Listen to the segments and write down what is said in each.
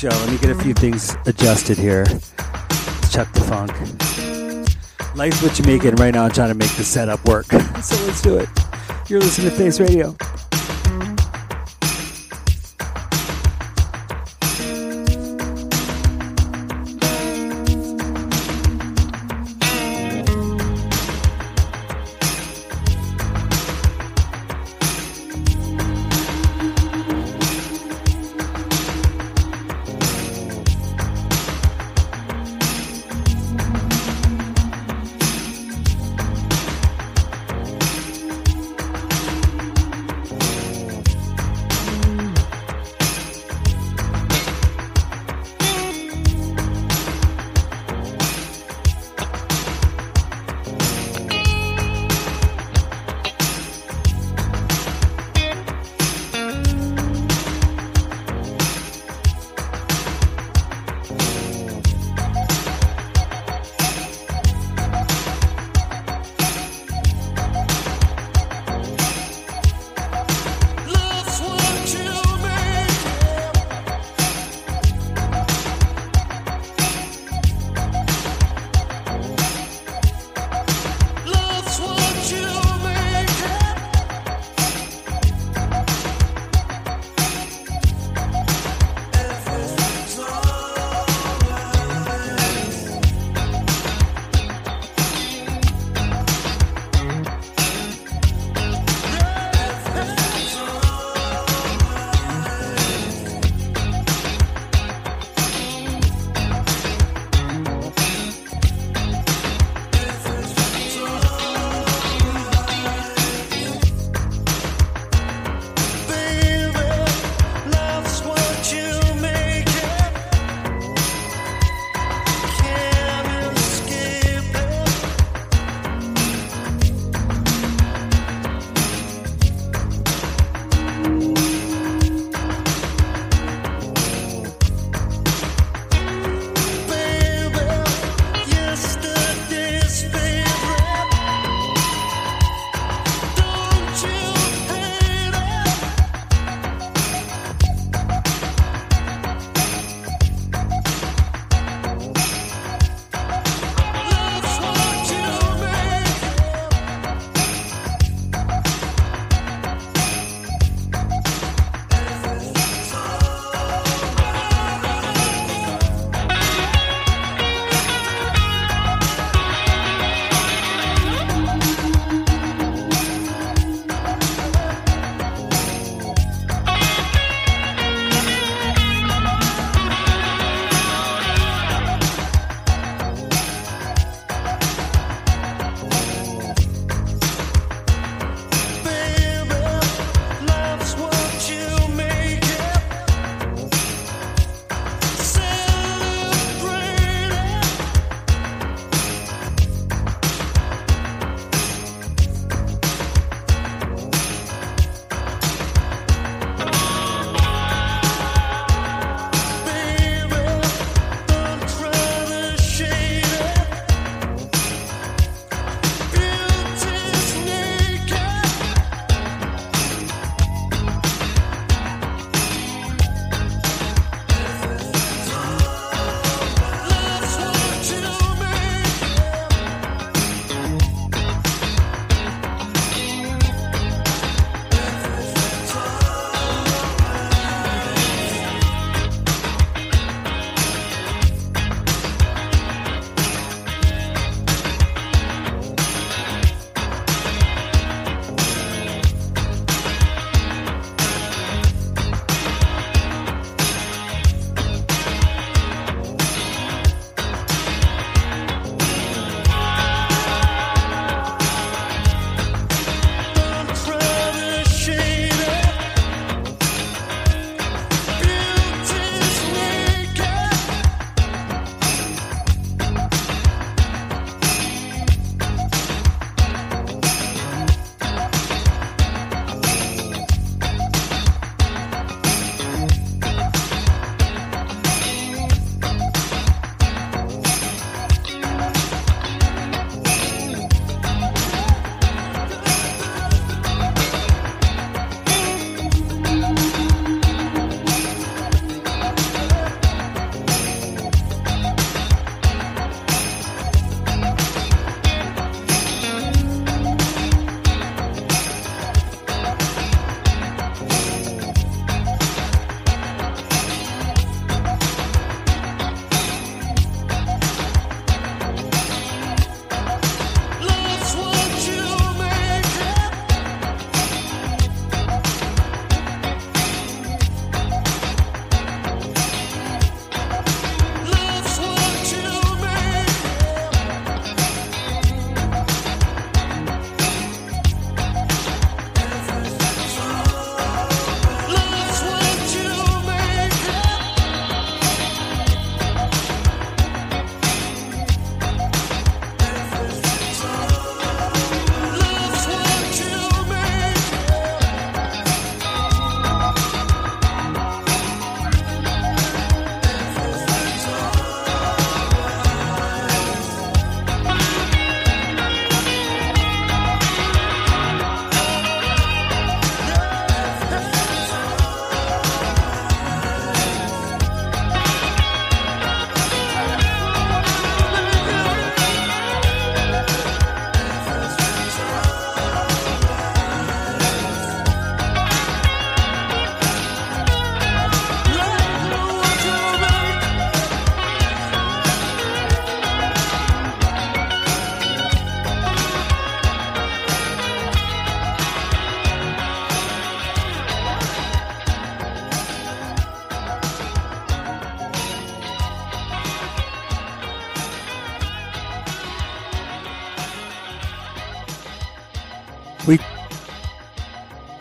show. Let me get a few things adjusted here. Let's check the funk. Life's what you make it. Right now, I'm trying to make the setup work. so let's do it. You're listening to Face Radio.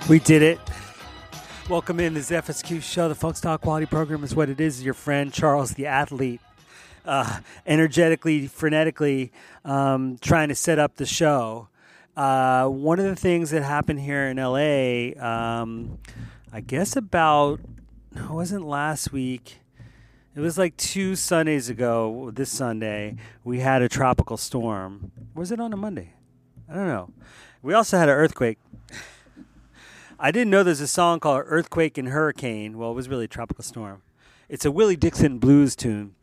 We did it. Welcome in this FSQ show. The Funk Style Quality Program is what it is. Your friend Charles, the athlete, uh, energetically, frenetically um, trying to set up the show. Uh, one of the things that happened here in LA, um, I guess about it wasn't last week. It was like two Sundays ago. This Sunday, we had a tropical storm. Was it on a Monday? I don't know. We also had an earthquake. I didn't know there's a song called Earthquake and Hurricane. Well, it was really tropical storm. It's a Willie Dixon blues tune.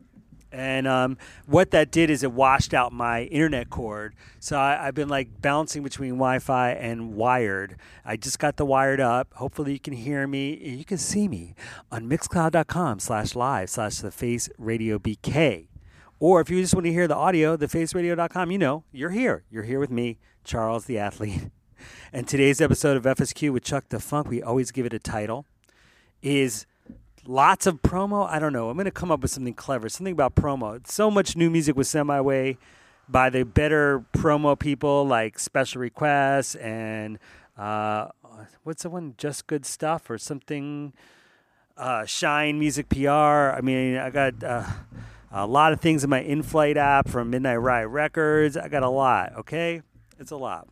And um, what that did is it washed out my internet cord. So I, have been like bouncing between Wi Fi and wired. I just got the wired up. Hopefully you can hear me. You can see me on mixcloud.com slash live slash the face radio BK. Or if you just want to hear the audio, thefaceradio.com, you know, you're here. You're here with me, Charles the athlete. And today's episode of FSQ with Chuck the Funk, we always give it a title, is lots of promo. I don't know. I'm going to come up with something clever, something about promo. So much new music was sent my way by the better promo people like Special Requests and uh, what's the one, Just Good Stuff or something, uh, Shine Music PR. I mean, I got. Uh, a lot of things in my Inflyte app from Midnight Riot Records. I got a lot. Okay, it's a lot.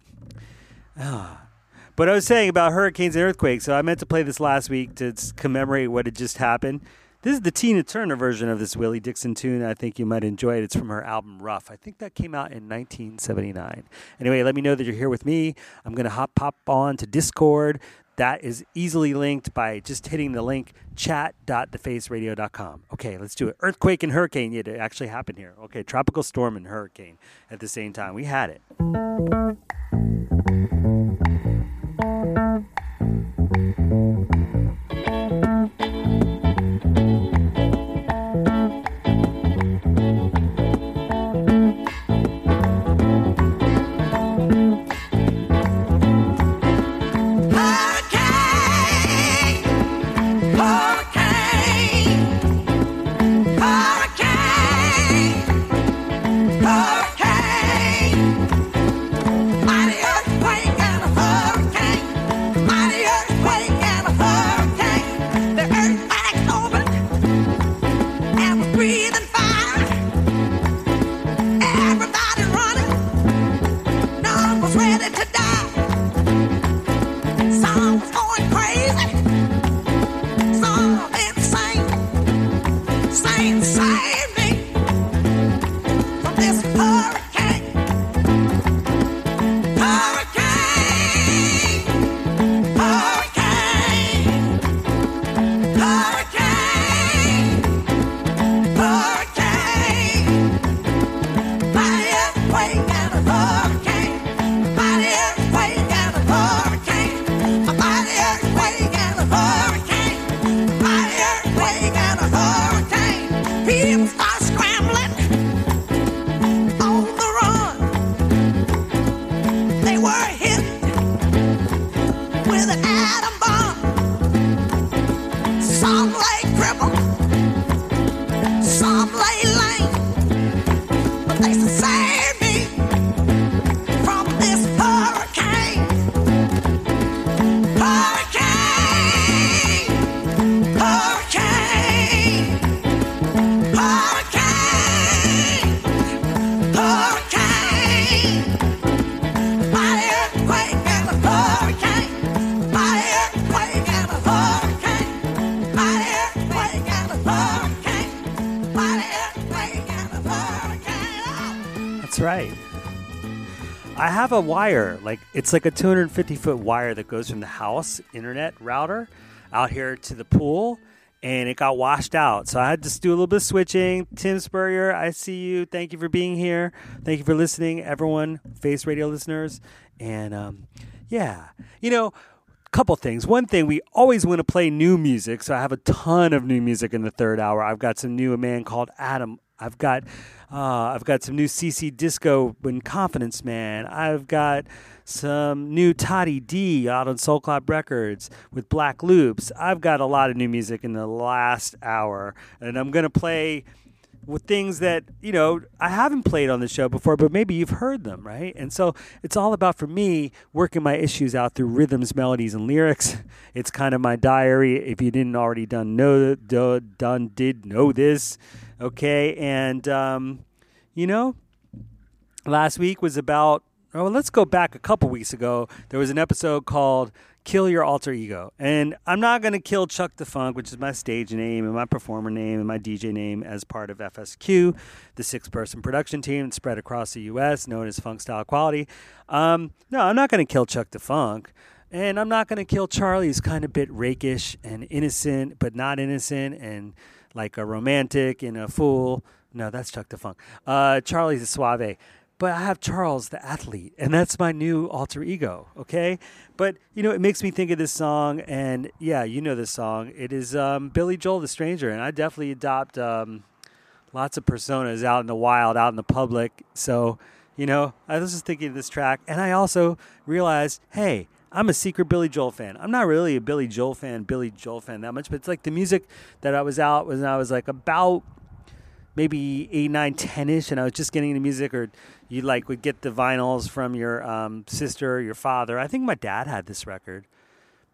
But I was saying about hurricanes and earthquakes. So I meant to play this last week to commemorate what had just happened. This is the Tina Turner version of this Willie Dixon tune. I think you might enjoy it. It's from her album Rough. I think that came out in 1979. Anyway, let me know that you're here with me. I'm going to hop pop on to Discord. That is easily linked by just hitting the link chat.thefaceradio.com. Okay, let's do it. Earthquake and hurricane. Yeah, it actually happened here. Okay, tropical storm and hurricane at the same time. We had it. A wire, like it's like a 250 foot wire that goes from the house internet router out here to the pool, and it got washed out. So I had to do a little bit of switching. Tim Spurrier, I see you. Thank you for being here. Thank you for listening, everyone, Face Radio listeners. And um, yeah, you know, couple things. One thing, we always want to play new music, so I have a ton of new music in the third hour. I've got some new a man called Adam. I've got uh, I've got some new CC Disco and Confidence Man. I've got some new Tatie Dee out on Soul Clap Records with Black Loops. I've got a lot of new music in the last hour, and I'm gonna play with things that you know I haven't played on the show before, but maybe you've heard them, right? And so it's all about for me working my issues out through rhythms, melodies, and lyrics. It's kind of my diary. If you didn't already done know done did know this, okay? And um, you know, last week was about. Oh, let's go back a couple weeks ago. There was an episode called kill your alter ego. And I'm not going to kill Chuck the Funk, which is my stage name and my performer name and my DJ name as part of FSQ, the six person production team spread across the U.S., known as Funk Style Quality. Um, no, I'm not going to kill Chuck the Funk. And I'm not going to kill Charlie, who's kind of bit rakish and innocent, but not innocent, and like a romantic and a fool. No, that's Chuck the Funk. Uh, Charlie's a suave but I have Charles the athlete, and that's my new alter ego. Okay, but you know it makes me think of this song, and yeah, you know this song. It is um, Billy Joel, the Stranger, and I definitely adopt um, lots of personas out in the wild, out in the public. So you know, I was just thinking of this track, and I also realized, hey. I'm a secret Billy Joel fan. I'm not really a Billy Joel fan, Billy Joel fan that much, but it's like the music that I was out when I was like about maybe eight, nine, ten ish, and I was just getting into music, or you like would get the vinyls from your um, sister or your father. I think my dad had this record,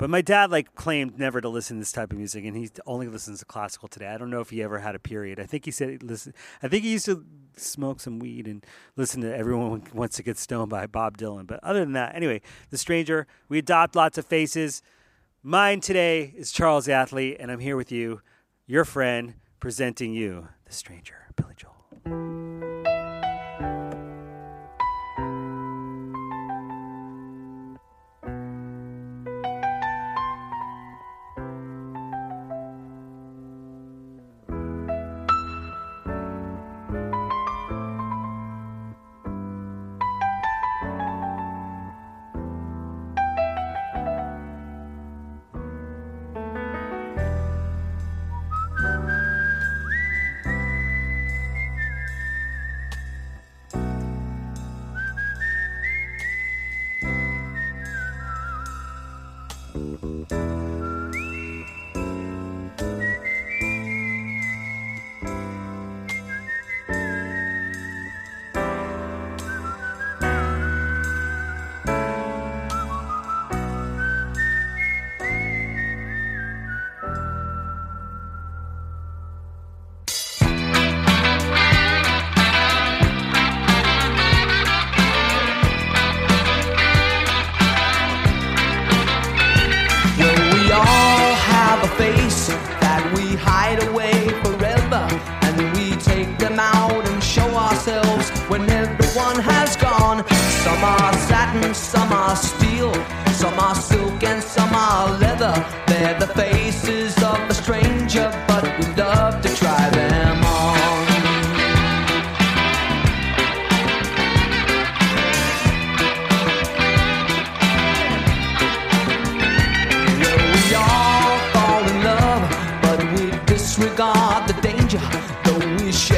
but my dad like claimed never to listen to this type of music, and he only listens to classical today. I don't know if he ever had a period. I think he said he listen. I think he used to smoke some weed and listen to "Everyone Wants to Get Stoned" by Bob Dylan. But other than that, anyway, the stranger. We adopt lots of faces. Mine today is Charles Athley, and I'm here with you, your friend, presenting you the Stranger, Billy Joel.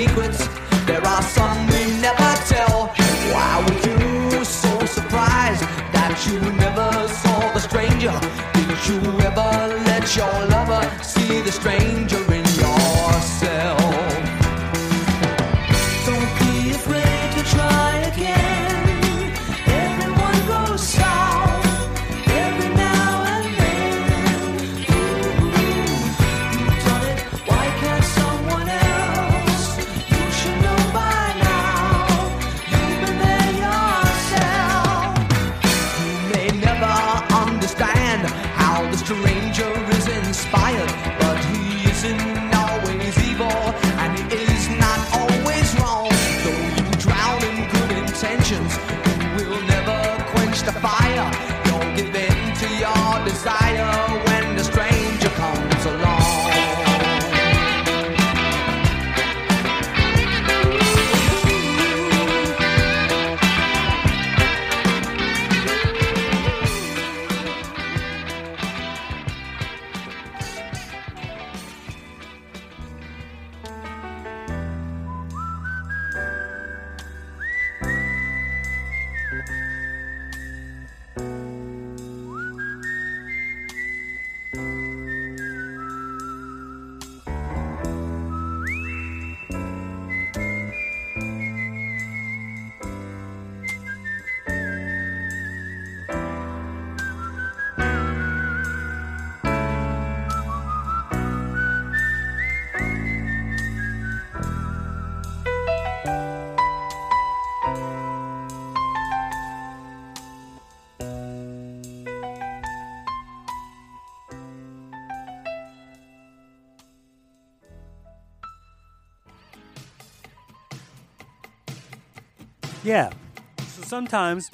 yourself. Sometimes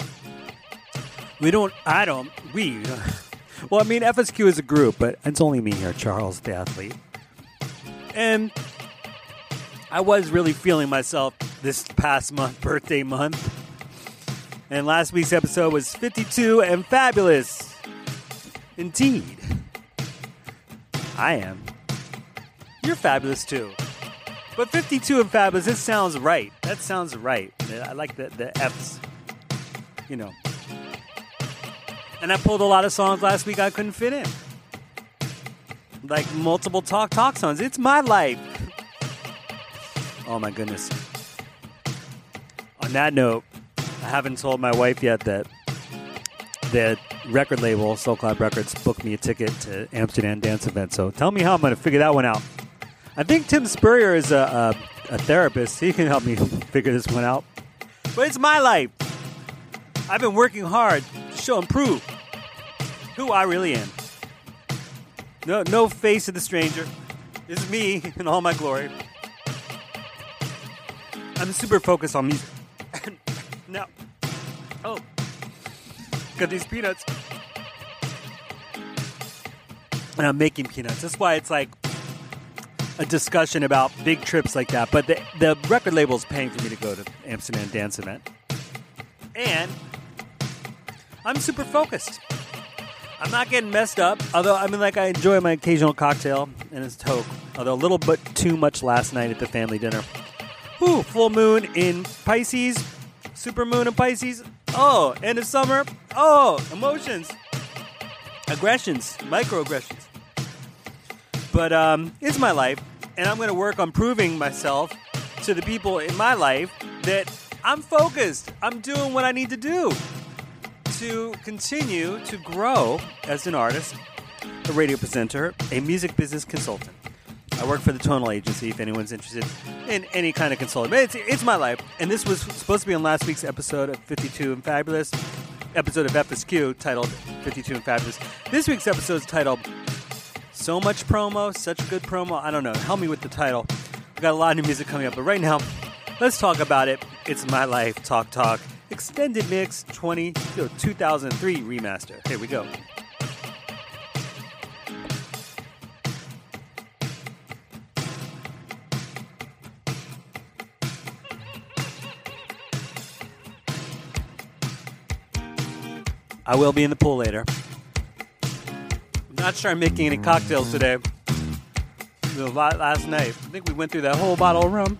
we don't, I don't, we, well, I mean, FSQ is a group, but it's only me here, Charles, the athlete. And I was really feeling myself this past month, birthday month. And last week's episode was 52 and fabulous. Indeed. I am. You're fabulous too. But 52 and fabulous, it sounds right. That sounds right. I like the, the F's. You know. And I pulled a lot of songs last week I couldn't fit in. Like multiple talk talk songs. It's my life. Oh my goodness. On that note, I haven't told my wife yet that the record label, Soul Clap Records, booked me a ticket to Amsterdam Dance Event. So tell me how I'm going to figure that one out. I think Tim Spurrier is a, a, a therapist. He can help me figure this one out. But it's my life. I've been working hard to show and prove who I really am. No, no face of the stranger. This is me in all my glory. I'm super focused on music. now, oh, got these peanuts. And I'm making peanuts. That's why it's like a discussion about big trips like that. But the, the record label is paying for me to go to Amsterdam Dance Event. And I'm super focused. I'm not getting messed up, although I mean, like, I enjoy my occasional cocktail and it's toke. Although a little bit too much last night at the family dinner. Ooh, full moon in Pisces, super moon in Pisces. Oh, end of summer. Oh, emotions, aggressions, microaggressions. But um, it's my life, and I'm going to work on proving myself to the people in my life that I'm focused. I'm doing what I need to do to continue to grow as an artist, a radio presenter, a music business consultant. I work for the Tonal Agency if anyone's interested in any kind of consulting. But it's, it's my life. And this was supposed to be on last week's episode of 52 and Fabulous, episode of FSQ titled 52 and Fabulous. This week's episode is titled So Much Promo, Such Good Promo. I don't know. Help me with the title. We got a lot of new music coming up. But right now, let's talk about it. It's My Life, Talk Talk, Extended Mix 20, 2003 remaster. Here we go. I will be in the pool later. Not sure I'm making any cocktails today. Last night. I think we went through that whole bottle of rum.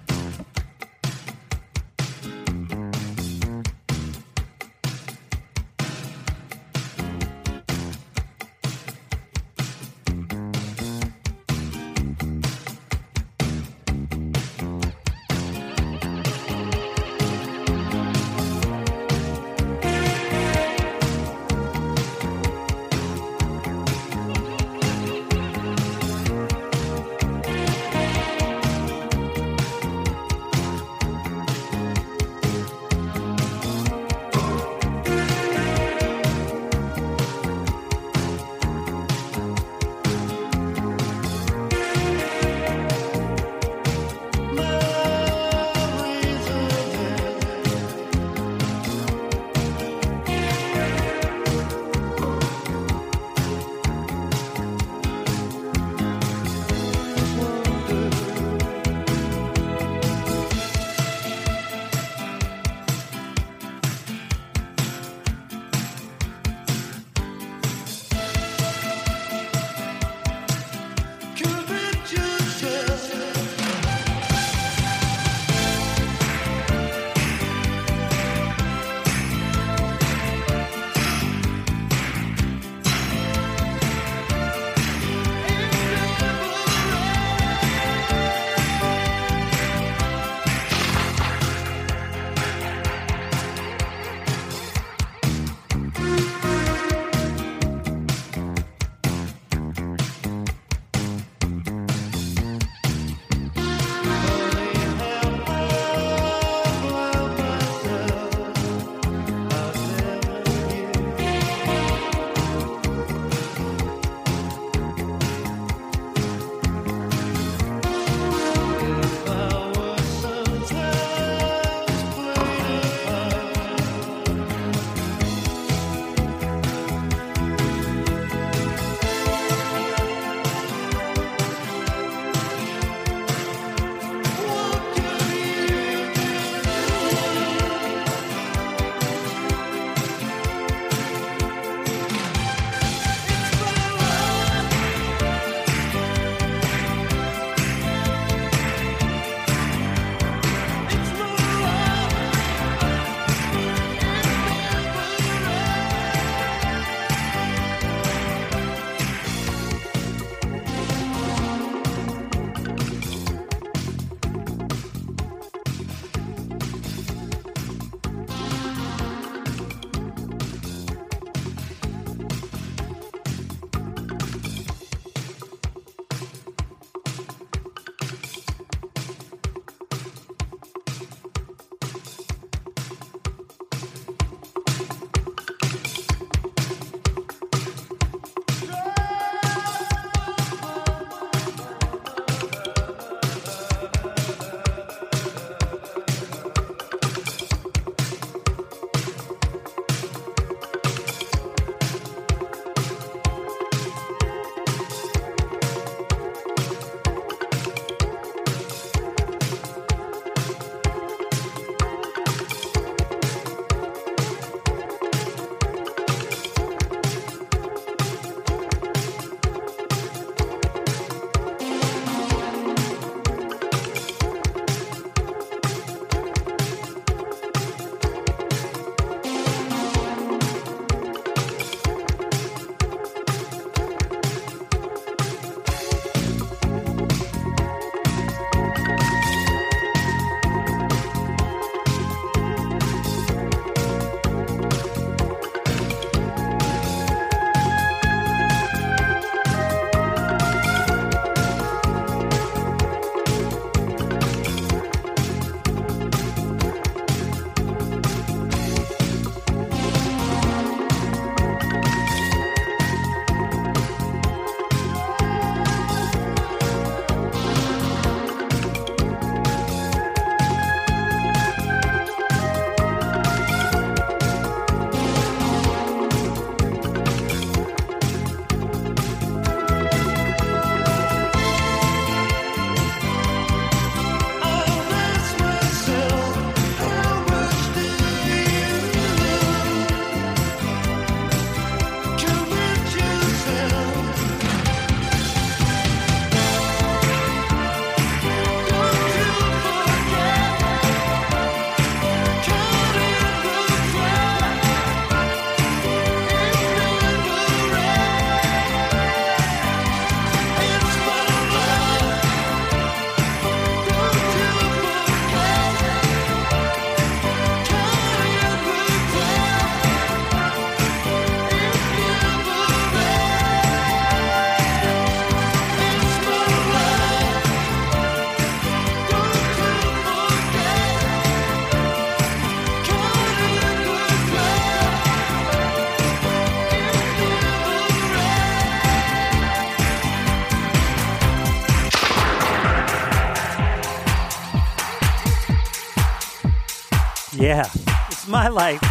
My life.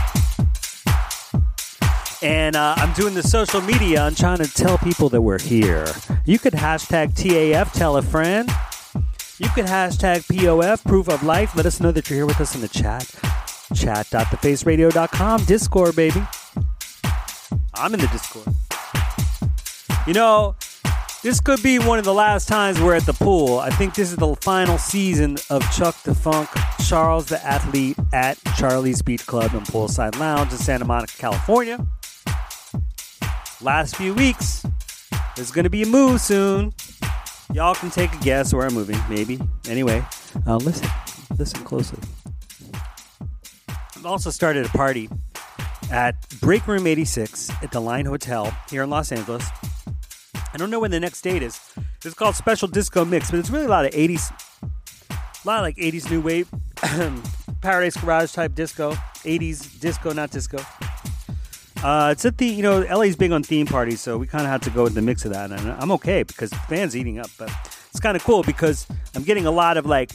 And uh, I'm doing the social media. I'm trying to tell people that we're here. You could hashtag TAF, tell a friend. You could hashtag POF, proof of life. Let us know that you're here with us in the chat. Chat.thefaceradio.com, Discord, baby. I'm in the Discord. You know, this could be one of the last times we're at the pool. I think this is the final season of Chuck the Funk, Charles the Athlete at Charlie's Beach Club and Poolside Lounge in Santa Monica, California. Last few weeks, there's going to be a move soon. Y'all can take a guess where I'm moving, maybe. Anyway, uh, listen, listen closely. I've also started a party at Break Room 86 at the Line Hotel here in Los Angeles. I don't know when the next date is. It's called Special Disco Mix, but it's really a lot of 80s, a lot of like 80s new wave, Paradise Garage type disco, 80s disco, not disco. Uh, it's at the, you know, LA's big on theme parties, so we kind of had to go with the mix of that. And I'm okay because the band's eating up, but it's kind of cool because I'm getting a lot of like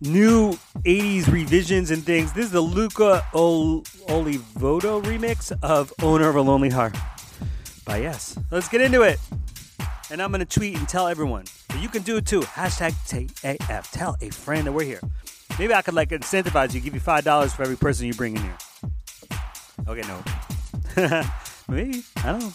new 80s revisions and things. This is the Luca Ol- Olivoto remix of Owner of a Lonely Heart by Yes. Let's get into it. And I'm going to tweet and tell everyone. But you can do it too. Hashtag TAF. Tell a friend that we're here. Maybe I could like incentivize you, give you $5 for every person you bring in here. Okay, no. Maybe. I don't know.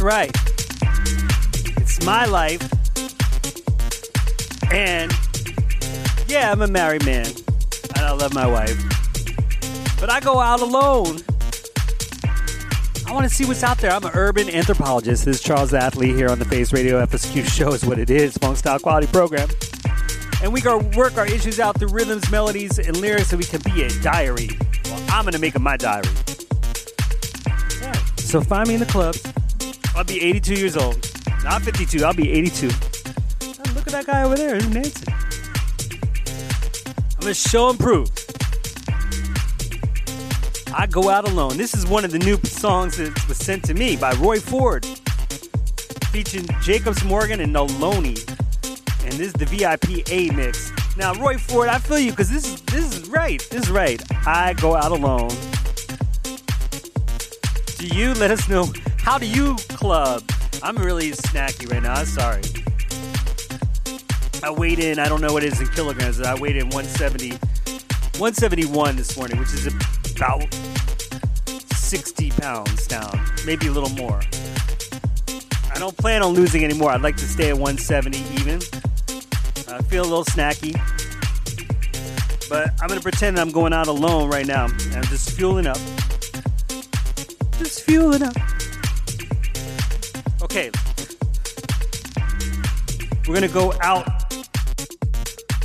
That's right. It's my life. And yeah, I'm a married man. And I love my wife. But I go out alone. I want to see what's out there. I'm an urban anthropologist. This is Charles Athlete here on the Face Radio FSQ show is what it is, funk style quality program. And we go work our issues out through rhythms, melodies, and lyrics so we can be a diary. Well, I'm going to make it my diary. So find me in the clubs. Be 82 years old. Not 52, I'll be 82. Oh, look at that guy over there, he's dancing. I'm gonna show and prove. I go out alone. This is one of the new songs that was sent to me by Roy Ford, featuring Jacobs Morgan and Naloni. And this is the VIP A mix. Now, Roy Ford, I feel you because this is this is right. This is right. I go out alone. Do you let us know how do you club? I'm really snacky right now. I'm sorry. I weighed in, I don't know what it is in kilograms, I weighed in 170, 171 this morning, which is about 60 pounds down, maybe a little more. I don't plan on losing anymore. I'd like to stay at 170 even. I feel a little snacky. But I'm to pretend I'm going out alone right now. I'm just fueling up. Just fueling up. Okay. We're gonna go out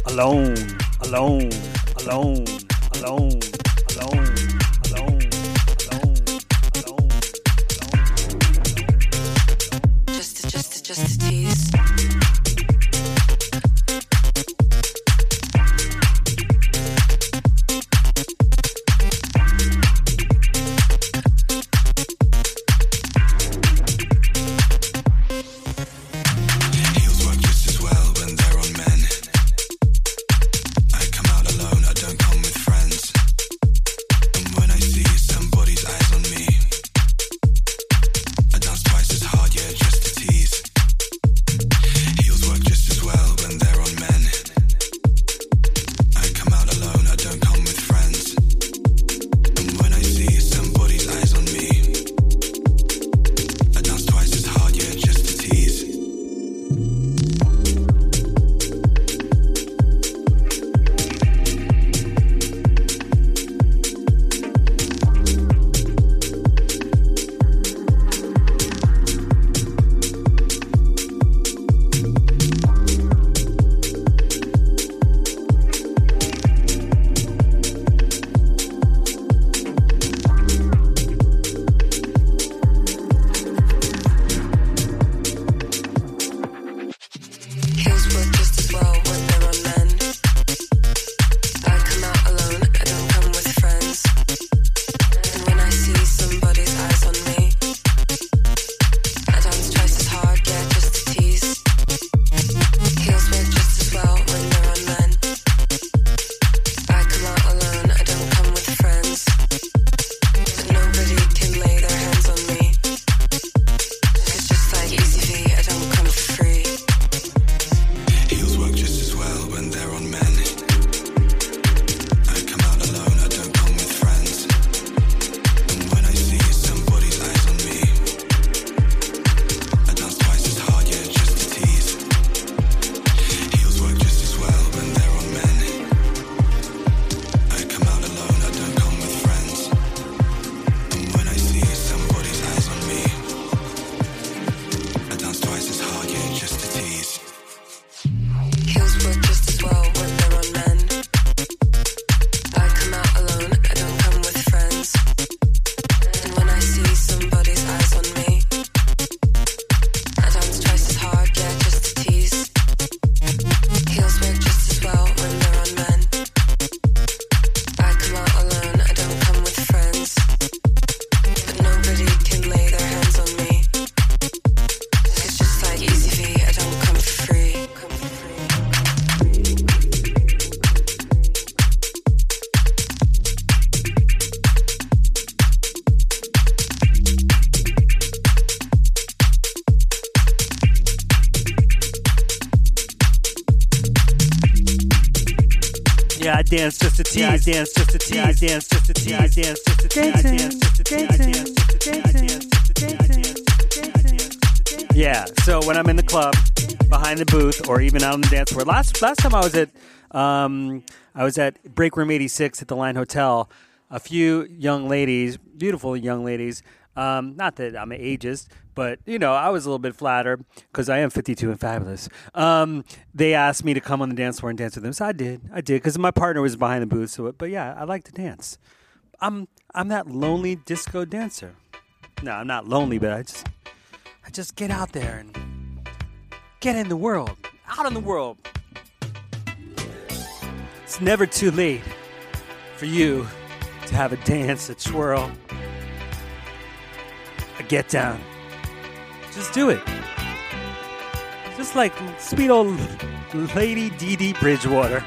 alone, alone, alone, alone, alone, dance just to tease. Dance just to tease. Dance just to tease. Dance just to tease. Dance just to tease. Just to tease. Yeah, so when I'm in the club, behind the booth, or even out on the dance floor. Last last time I was at, um, I was at Break Room 86 at the Line Hotel. A few young ladies, beautiful young ladies. Um, not that I'm an ageist, but you know, I was a little bit flattered because I am 52 and fabulous. Um, they asked me to come on the dance floor and dance with them, so I did. I did because my partner was behind the booth. So, but yeah, I like to dance. I'm I'm that lonely disco dancer. No, I'm not lonely, but I just I just get out there and get in the world, out in the world. It's never too late for you to have a dance, a twirl, a get down. Just do it. Just like sweet old Lady Dee Dee Bridgewater.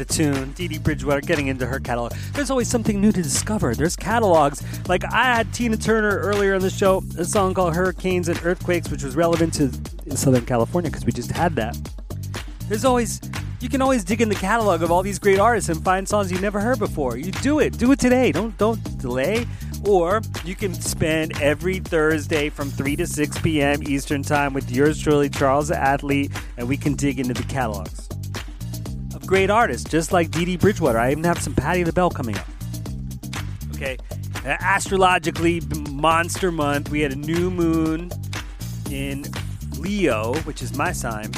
A tune. Dee Dee Bridgewater getting into her catalog. There's always something new to discover. There's catalogs. Like I had Tina Turner earlier in the show, a song called Hurricanes and Earthquakes, which was relevant to Southern California because we just had that. There's always, you can always dig in the catalog of all these great artists and find songs you never heard before. You do it. Do it today. Don't, don't delay. Or you can spend every Thursday from 3 to 6 p.m. Eastern Time with yours truly, Charles the Athlete, and we can dig into the catalogs of great artists, just like Dee Dee Bridgewater. I even have some Patti LaBelle coming up. Okay, astrologically, Monster Month, we had a new moon in Leo, which is my sign.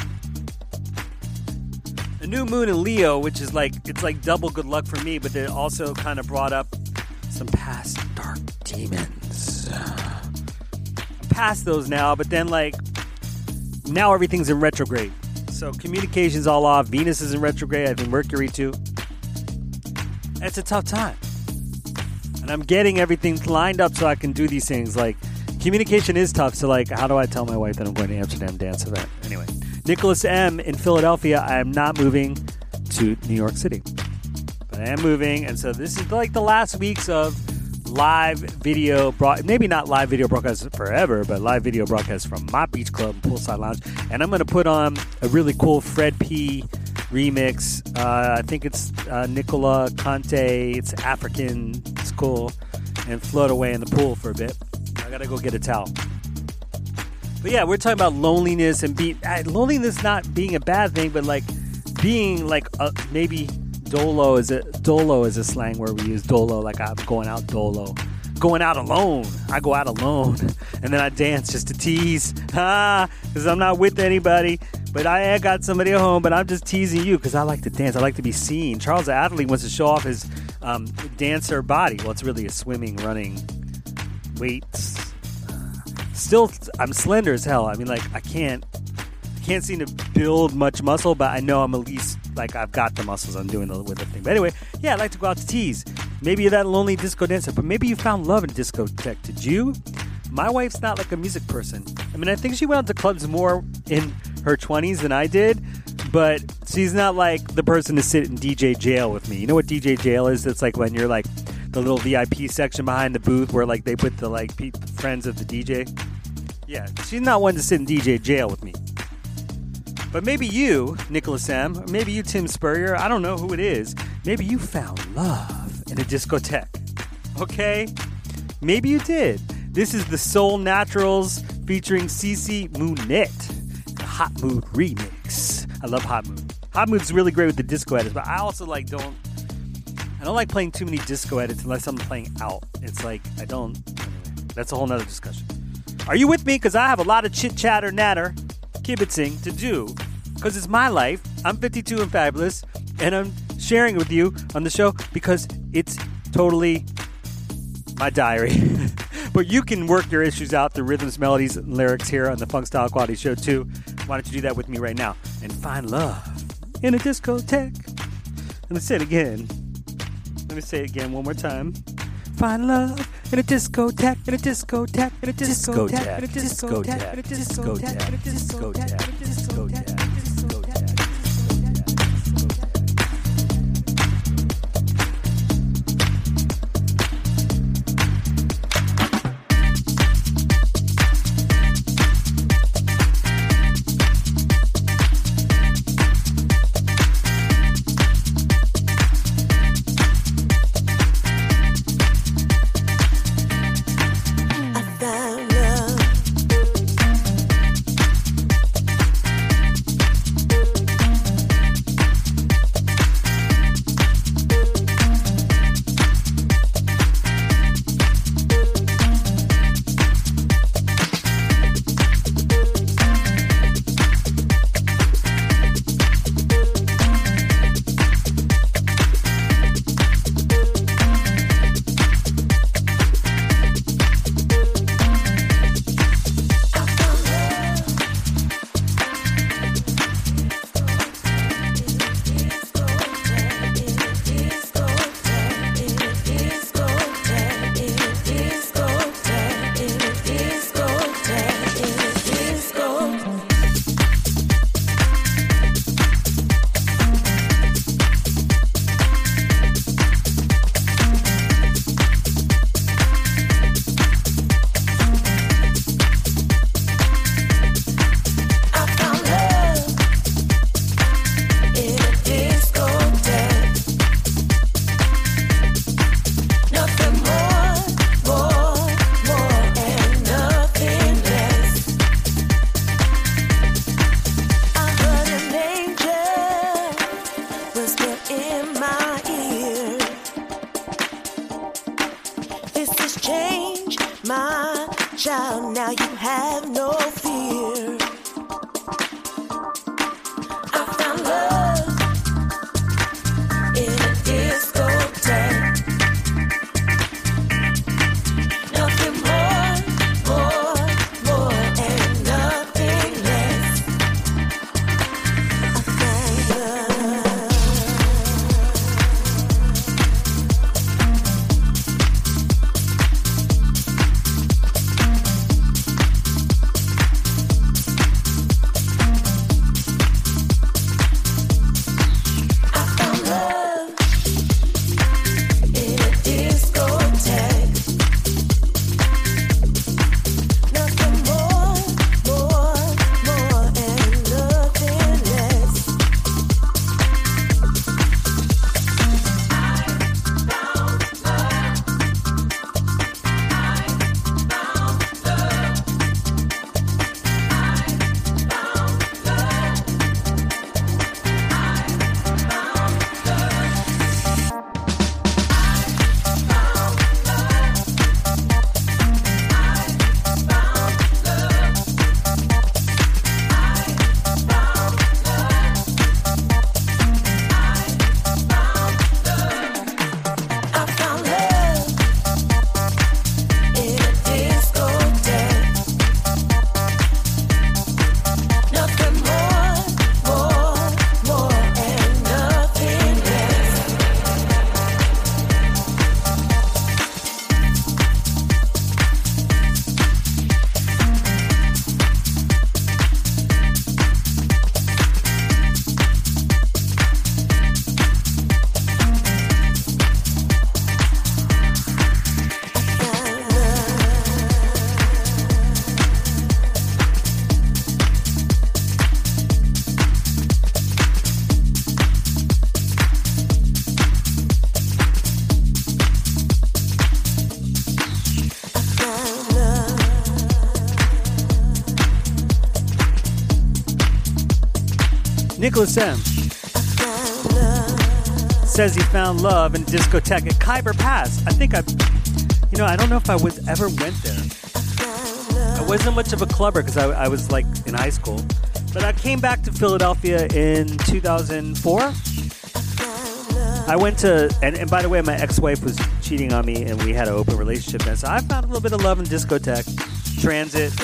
A new moon in Leo, which is like it's like double good luck for me, but it also kind of brought up some past dark demons. Past those now, but then like now everything's in retrograde. So communication's all off. Venus is in retrograde. I think Mercury too. It's a tough time. And I'm getting everything lined up so I can do these things. Like communication is tough. So like, how do I tell my wife that I'm going to Amsterdam dance event? Anyway, Nicholas M in Philadelphia. I am not moving to New York City, but I am moving, and so this is like the last weeks of live video broad maybe not live video broadcast forever but live video broadcast from my beach club poolside lounge. And i'm going to put on a really cool fred p remix. Uh, i think it's uh, nicola conte. It's african. It's cool. And float away in the pool for a bit. I gotta go get a towel. But yeah we're talking about loneliness and being loneliness not being a bad thing but like being like uh, maybe dolo is a dolo is a slang where we use dolo like I'm going out dolo, going out alone. I go out alone, and then I dance just to tease, ah, because I'm not with anybody. But I got somebody at home, but I'm just teasing you because I like to dance. I like to be seen. Charles athlete wants to show off his um, dancer body. Well, it's really a swimming, running, weights. Still, I'm slender as hell. I mean, like I can't can't seem to build much muscle, but I know I'm at least like I've got the muscles I'm doing the, with the thing. But anyway, yeah, I like to go out to tease. Maybe you're that lonely disco dancer, but maybe you found love in discotheque. Did you? My wife's not like a music person. I mean, I think she went out to clubs more in her 20s than I did, but she's not like the person to sit in DJ jail with me. You know what DJ jail is? It's like when you're like the little VIP section behind the booth where like they put the like pe- friends of the DJ. Yeah, she's not one to sit in DJ jail with me. But maybe you, Nicholas M., or maybe you, Tim Spurrier, I don't know who it is. Maybe you found love in a discotheque. Okay? Maybe you did. This is the Soul Naturals featuring Cece Moonette, the Hot Mood remix. I love Hot Mood. Hot Mood's really great with the disco edits, but I also like don't. I don't like playing too many disco edits unless I'm playing out. It's like I don't. That's a whole nother discussion. Are you with me? Because I have a lot of chit chatter natter kibitzing to do because it's my life. I'm 52 and fabulous, and I'm sharing it with you on the show because it's totally my diary. but you can work your issues out through rhythms, melodies, and lyrics here on the Funk Style Quality Show too. Why don't you do that with me right now and find love in a discotheque? Let me say it again. Let me say it again one more time. Find love in a discotheque, in a discotheque, in a discotheque, in a discotheque, in a discotheque, in a discotheque, in a discotheque. I found love Nicholas M. says he found love in a discotheque at Khyber Pass. I think I, you know, I don't know if I was ever went there. I wasn't much of a clubber because I, I was like in high school, but I came back to Philadelphia in 2004. I went to, and, and by the way, my ex-wife was cheating on me, and we had an open relationship then. So I found a little bit of love in discotheque, transit,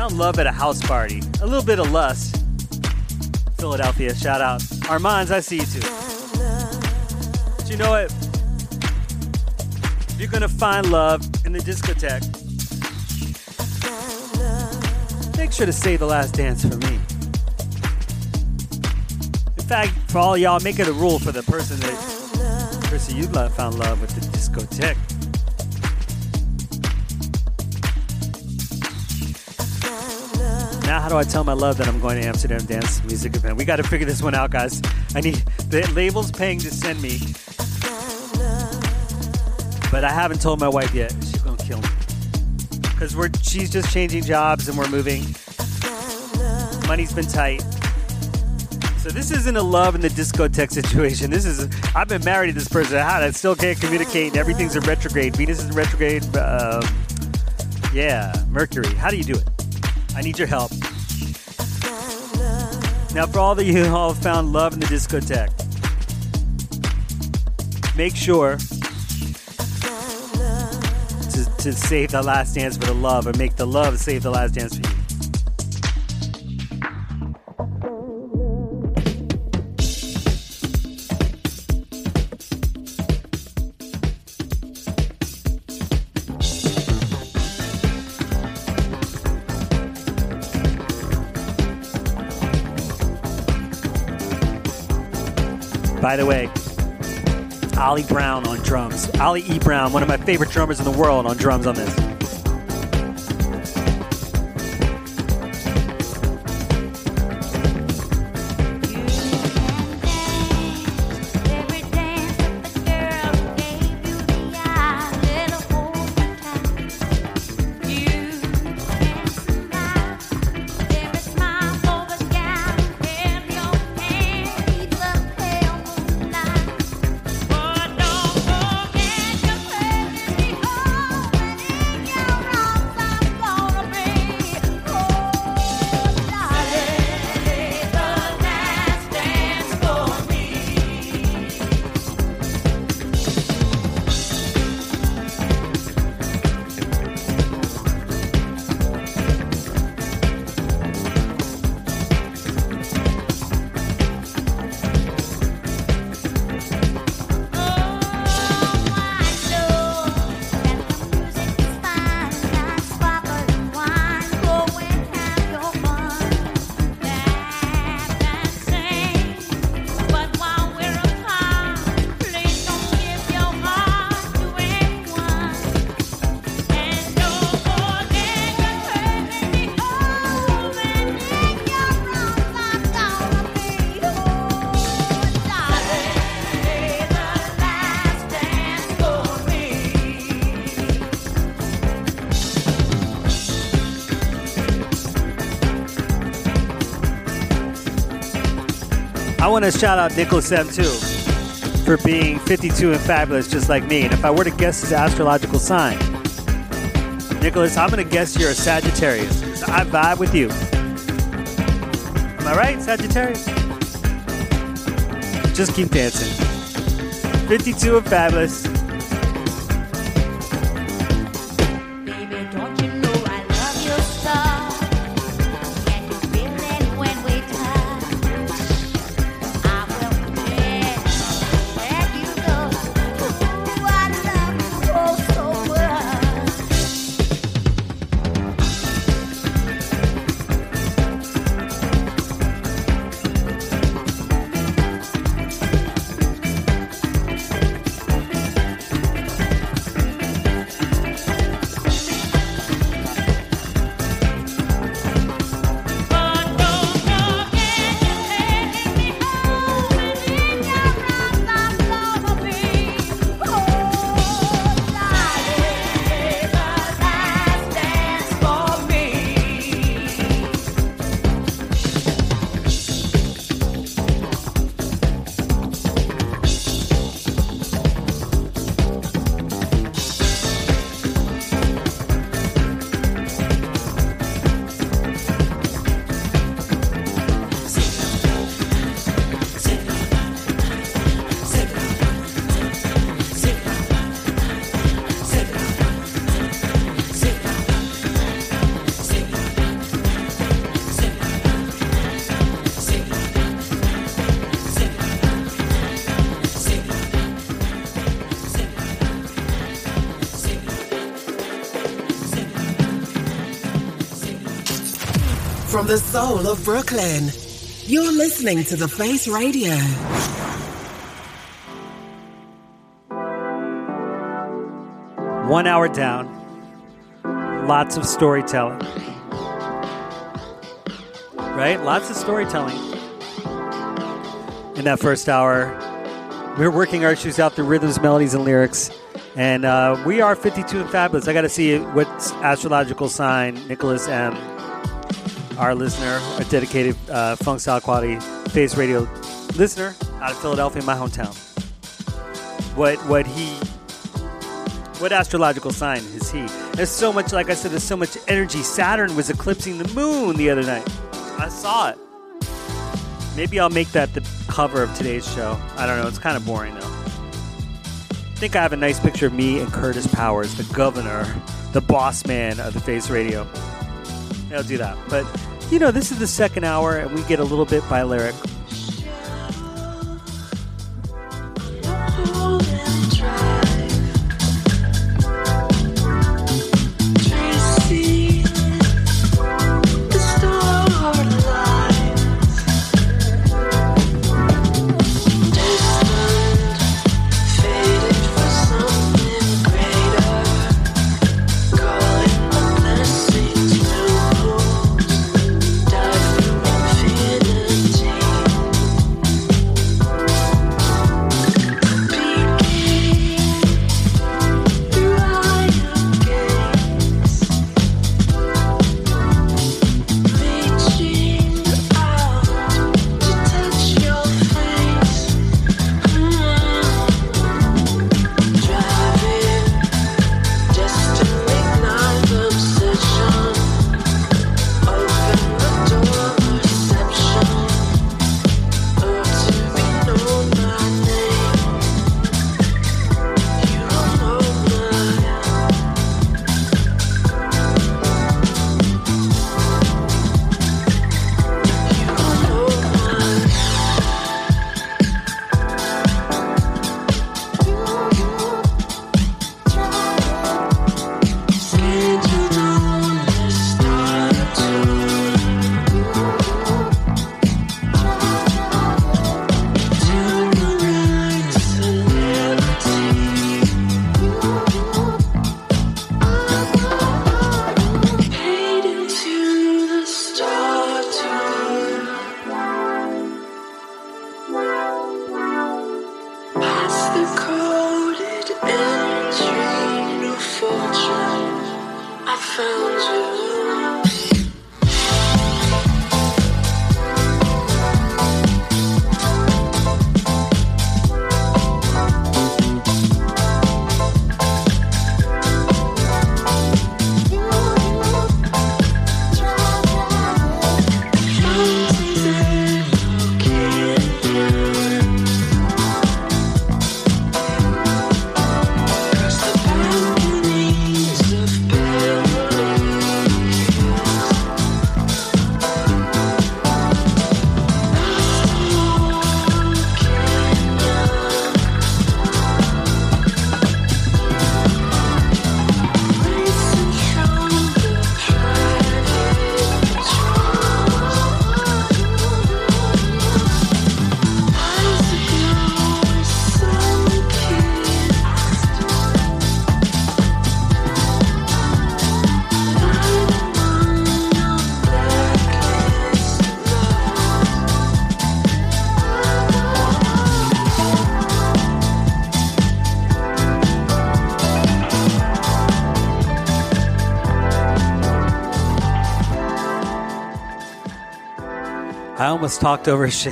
found love at a house party, a little bit of lust. Philadelphia, shout out. Armands, I see you too. But you know what? If you're gonna find love in the discotheque, make sure to say the last dance for me. In fact, for all y'all, make it a rule for the person that person you love found love with the discotheque. Do I tell my love that I'm going to Amsterdam Dance Music Event? We got to figure this one out, guys. I need the label's paying to send me, but I haven't told my wife yet. She's gonna kill me because we're she's just changing jobs and we're moving. Money's been tight. So this isn't a love in the discotheque situation. This is I've been married to this person. I still can't communicate. and Everything's in retrograde. Venus is in retrograde. Um, yeah, Mercury. How do you do it? I need your help. Now, for all of you who have found love in the discotheque, make sure to, to save the last dance for the love, or make the love save the last dance for you. By the way, Ollie Brown on drums. Ollie E. Brown, one of my favorite drummers in the world, on drums on this. Want to shout out Nicholas M too for being 52 and fabulous, just like me. And if I were to guess his astrological sign, Nicholas, I'm going to guess you're a Sagittarius. I vibe with you. Am I right, Sagittarius? Just keep dancing. 52 and fabulous. The soul of Brooklyn, you're listening to The Face Radio. One hour down. Lots of storytelling. Right? Lots of storytelling. In that first hour, we're working our shoes out through rhythms, melodies, and lyrics. And uh, we are 52 and fabulous. I got to see what astrological sign Nicholas M., our listener, a dedicated uh, funk style quality face radio listener out of Philadelphia, my hometown. What what he what astrological sign is he? There's so much, like I said, there's so much energy. Saturn was eclipsing the moon the other night. I saw it. Maybe I'll make that the cover of today's show. I don't know. It's kind of boring though. I think I have a nice picture of me and Curtis Powers, the governor, the boss man of the Face Radio. I'll do that. But you know, this is the second hour, and we get a little bit Balearic. Almost talked over Sh-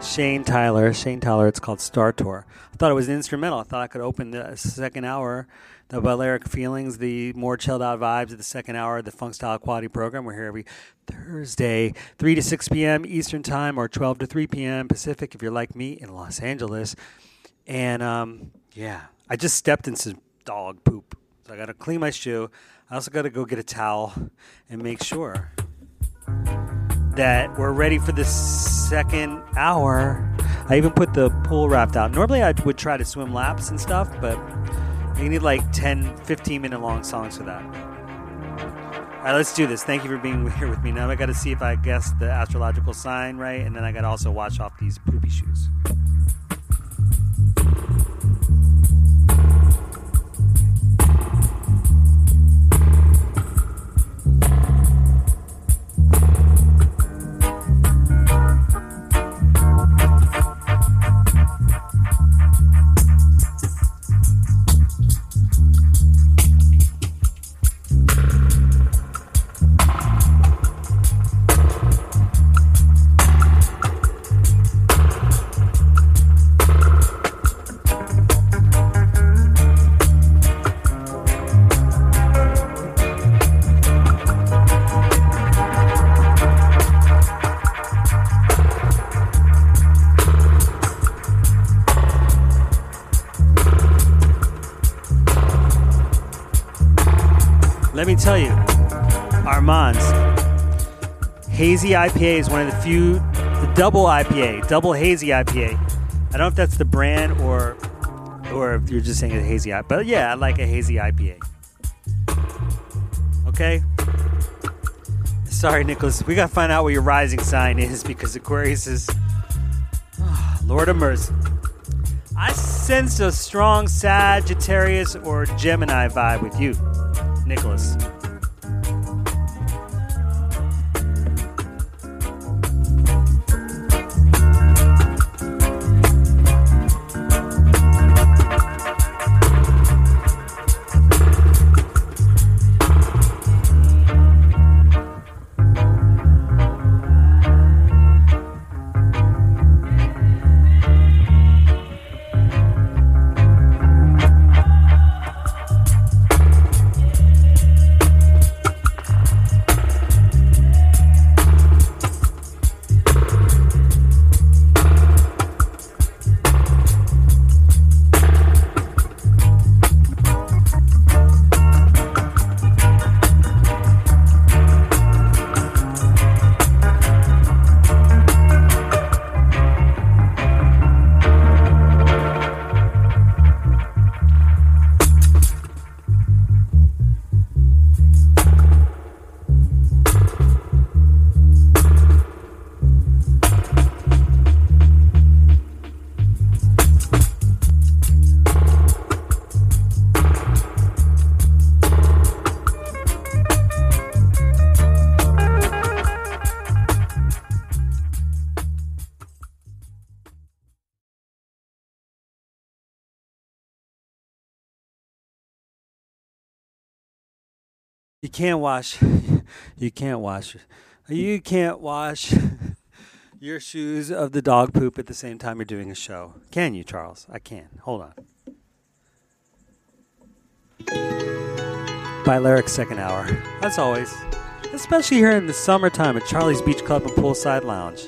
Shane Tyler. Shane Tyler, it's called Star Tour. I thought it was instrumental. I thought I could open the second hour, the Balearic feelings, the more chilled out vibes of the second hour of the Funk Style Quality program. We're here every Thursday, 3 to 6 p.m. Eastern Time or 12 to 3 p.m. Pacific if you're like me in Los Angeles. And um, yeah, I just stepped in some dog poop. So I got to clean my shoe. I also got to go get a towel and make sure that we're ready for the second hour. I even put the pool wrapped out. Normally I would try to swim laps and stuff, but you need like 10, 15 minute long songs for that. All right, let's do this. Thank you for being here with me. Now I got to see if I guessed the astrological sign right, and then I got to also wash off these poopy shoes. Tell you, Armand's hazy IPA is one of the few, the double IPA, double hazy IPA. I don't know if that's the brand or, or if you're just saying a hazy IPA. But yeah, I like a hazy IPA. Okay. Sorry, Nicholas. We gotta find out what your rising sign is because Aquarius is, Ah, Lord of mercy. I sense a strong Sagittarius or Gemini vibe with you. Nicholas. You can't wash. You can't wash. You can't wash your shoes of the dog poop at the same time you're doing a show. Can you, Charles? I can. Hold on. Balearic Second Hour. As always. Especially here in the summertime at Charlie's Beach Club and Poolside Lounge.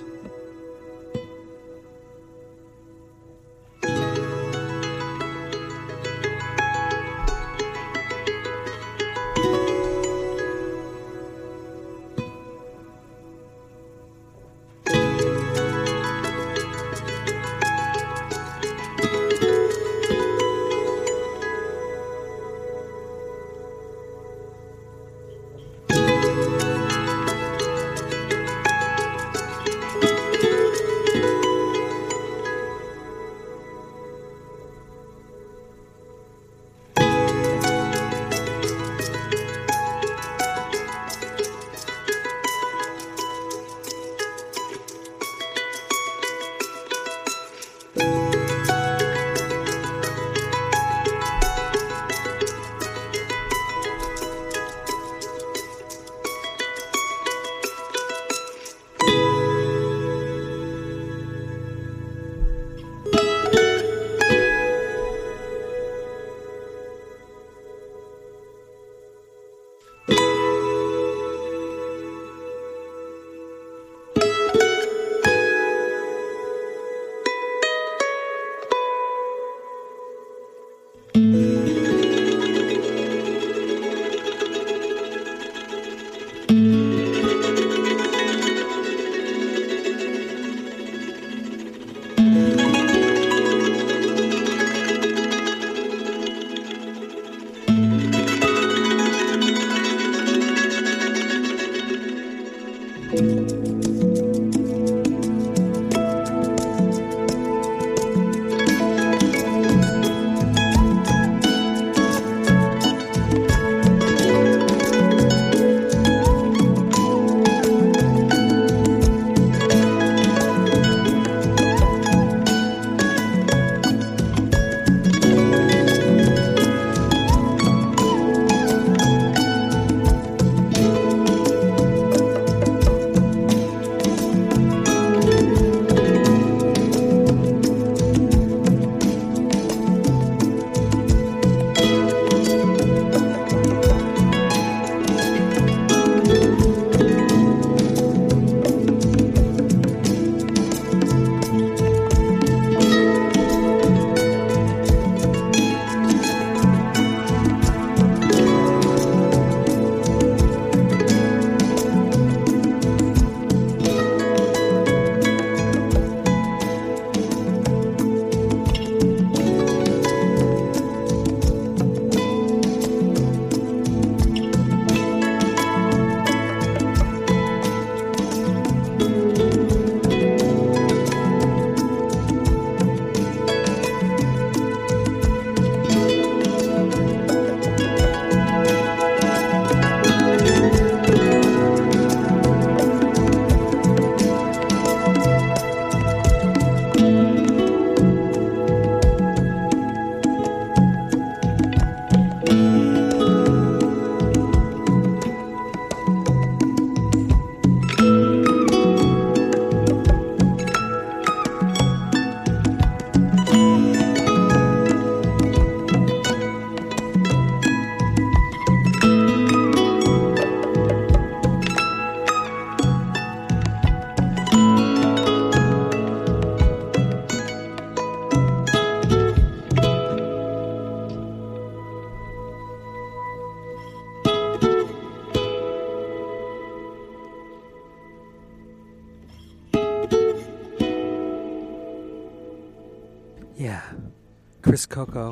Coco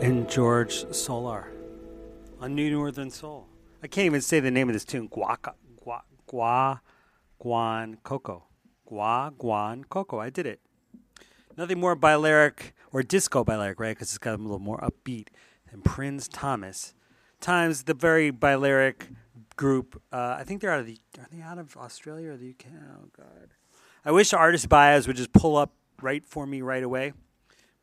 and George Solar on New Northern Soul. I can't even say the name of this tune. Guaca, gua, gua, guan, coco. Gua, guan, coco. I did it. Nothing more Balearic or disco Balearic, right? Because it's got a little more upbeat than Prins Thomas. Times the very Balearic group. Uh, I think they're out of the. Are they out of Australia or the UK? Oh God. I wish artist bios would just pull up right for me right away.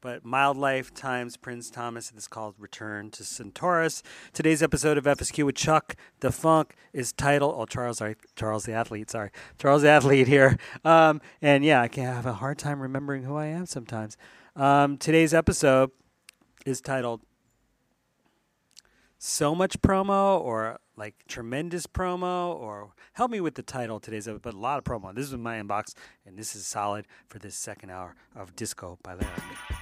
But Mildlife times Prins Thomas. This is called Return to Centaurus. Today's episode of FSQ with Chuck Da Fonk is titled. Oh, Charles, sorry, Charles the athlete. Sorry, Charles the athlete here. Um, and yeah, I can have a hard time remembering who I am sometimes. Um, today's episode is titled "So Much Promo" or like tremendous promo or help me with the title today's episode, but a lot of promo. This is my inbox, and this is solid for this second hour of Disco Balearic.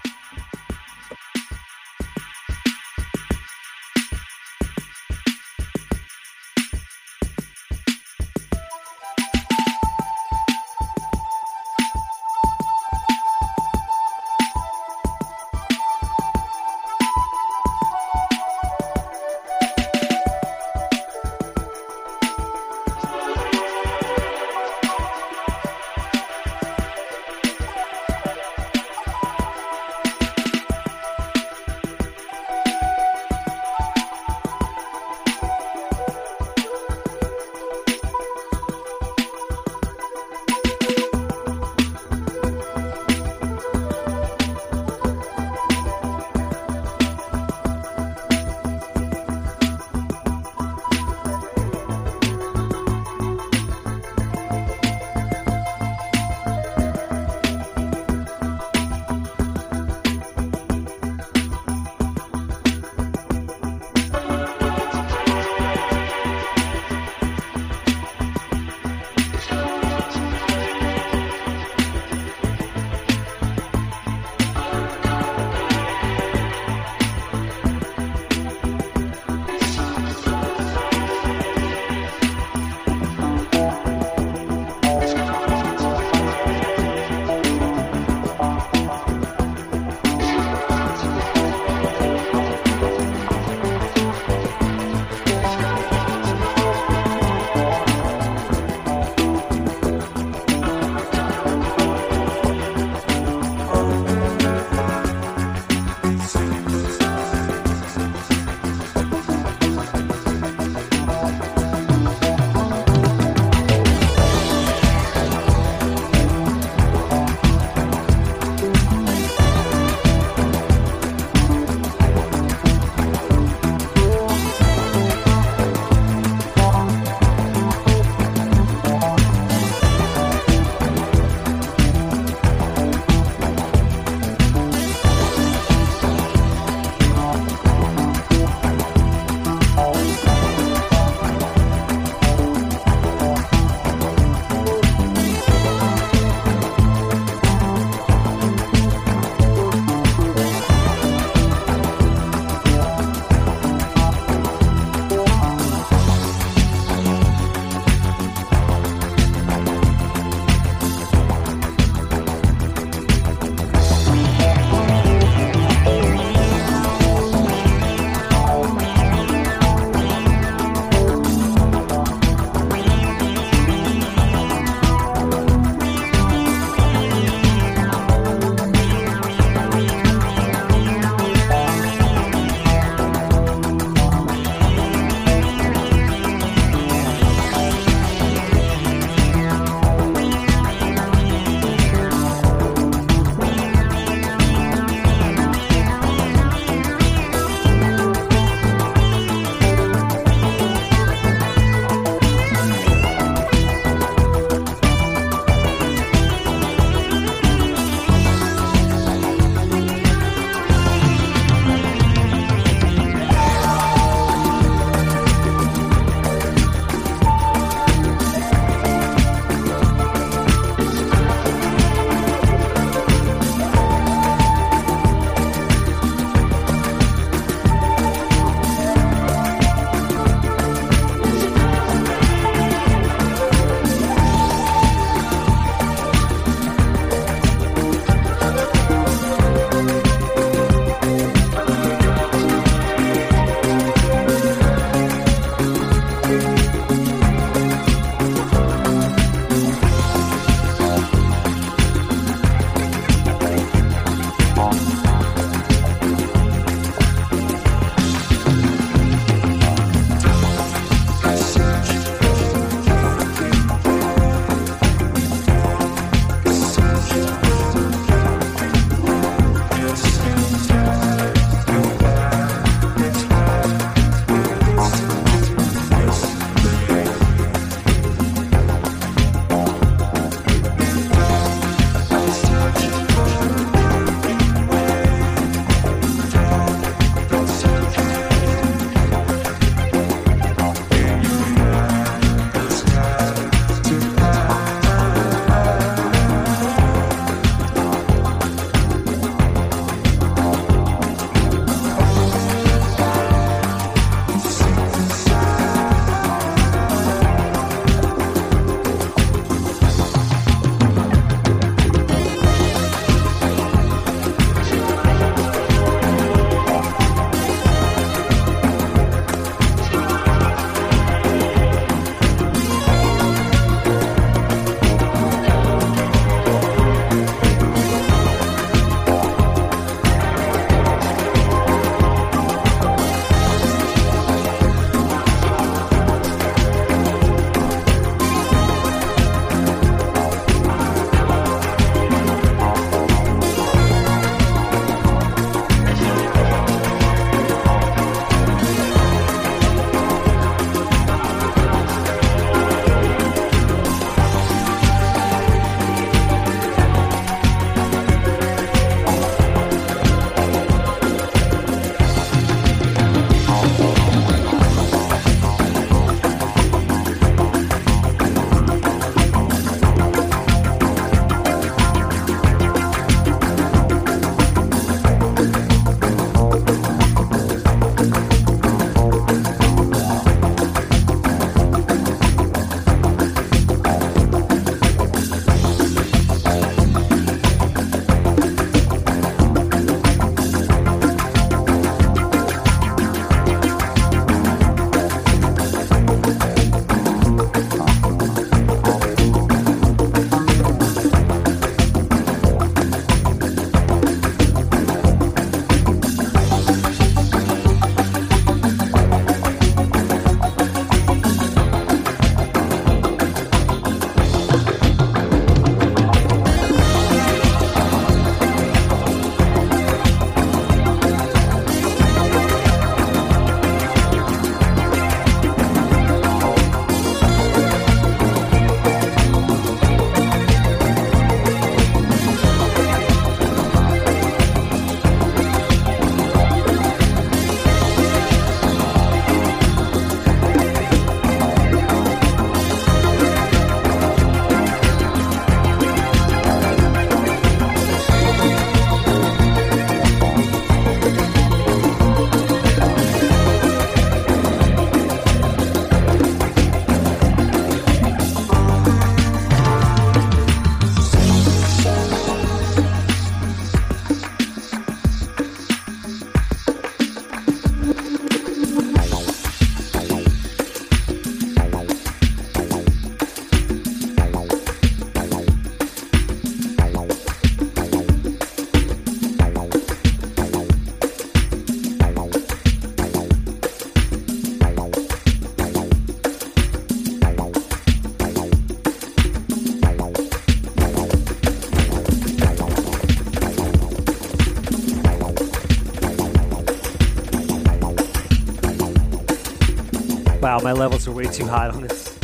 Wow, my levels are way too hot on this.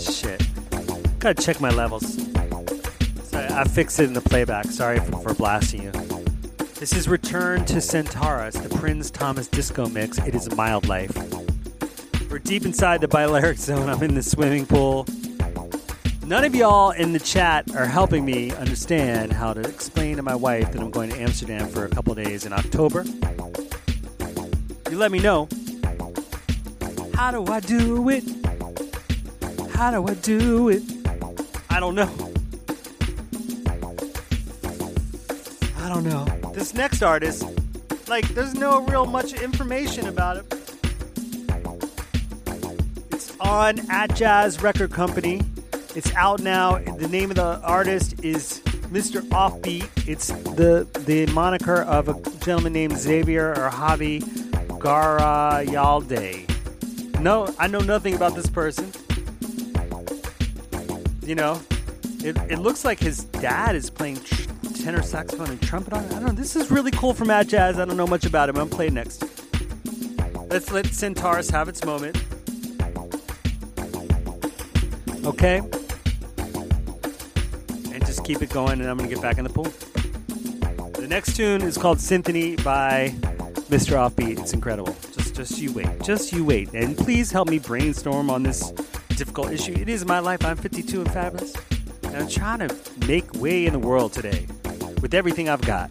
Shit. Gotta check my levels. Sorry, I fixed it in the playback. Sorry for, for blasting you. This is Return to Centaurus, the Prins Thomas disco mix. It is a Mildlife. We're deep inside the Balearic Zone. I'm in the swimming pool. None of y'all in the chat are helping me understand how to explain to my wife that I'm going to Amsterdam for a couple days in October. You let me know. How do I do it? How do I do it? I don't know. I don't know. This next artist, like, there's no real much information about it. It's on at Jazz Record Company. It's out now. The name of the artist is Mr. Offbeat. It's the the moniker of a gentleman named Xavier or Javi Garayalde. No, I know nothing about this person. You know, it, it looks like his dad is playing tr- tenor saxophone and trumpet on it. I don't know. This is really cool for Mad Jazz. I don't know much about him. I'm playing next. Let's let Centaurus have its moment. Okay? And just keep it going, and I'm going to get back in the pool. The next tune is called Symphony by Mr. Offbeat. It's incredible. Just, you wait. Just you wait. And please help me brainstorm on this difficult issue. It is my life. I'm 52 and fabulous. And I'm trying to make way in the world today with everything I've got.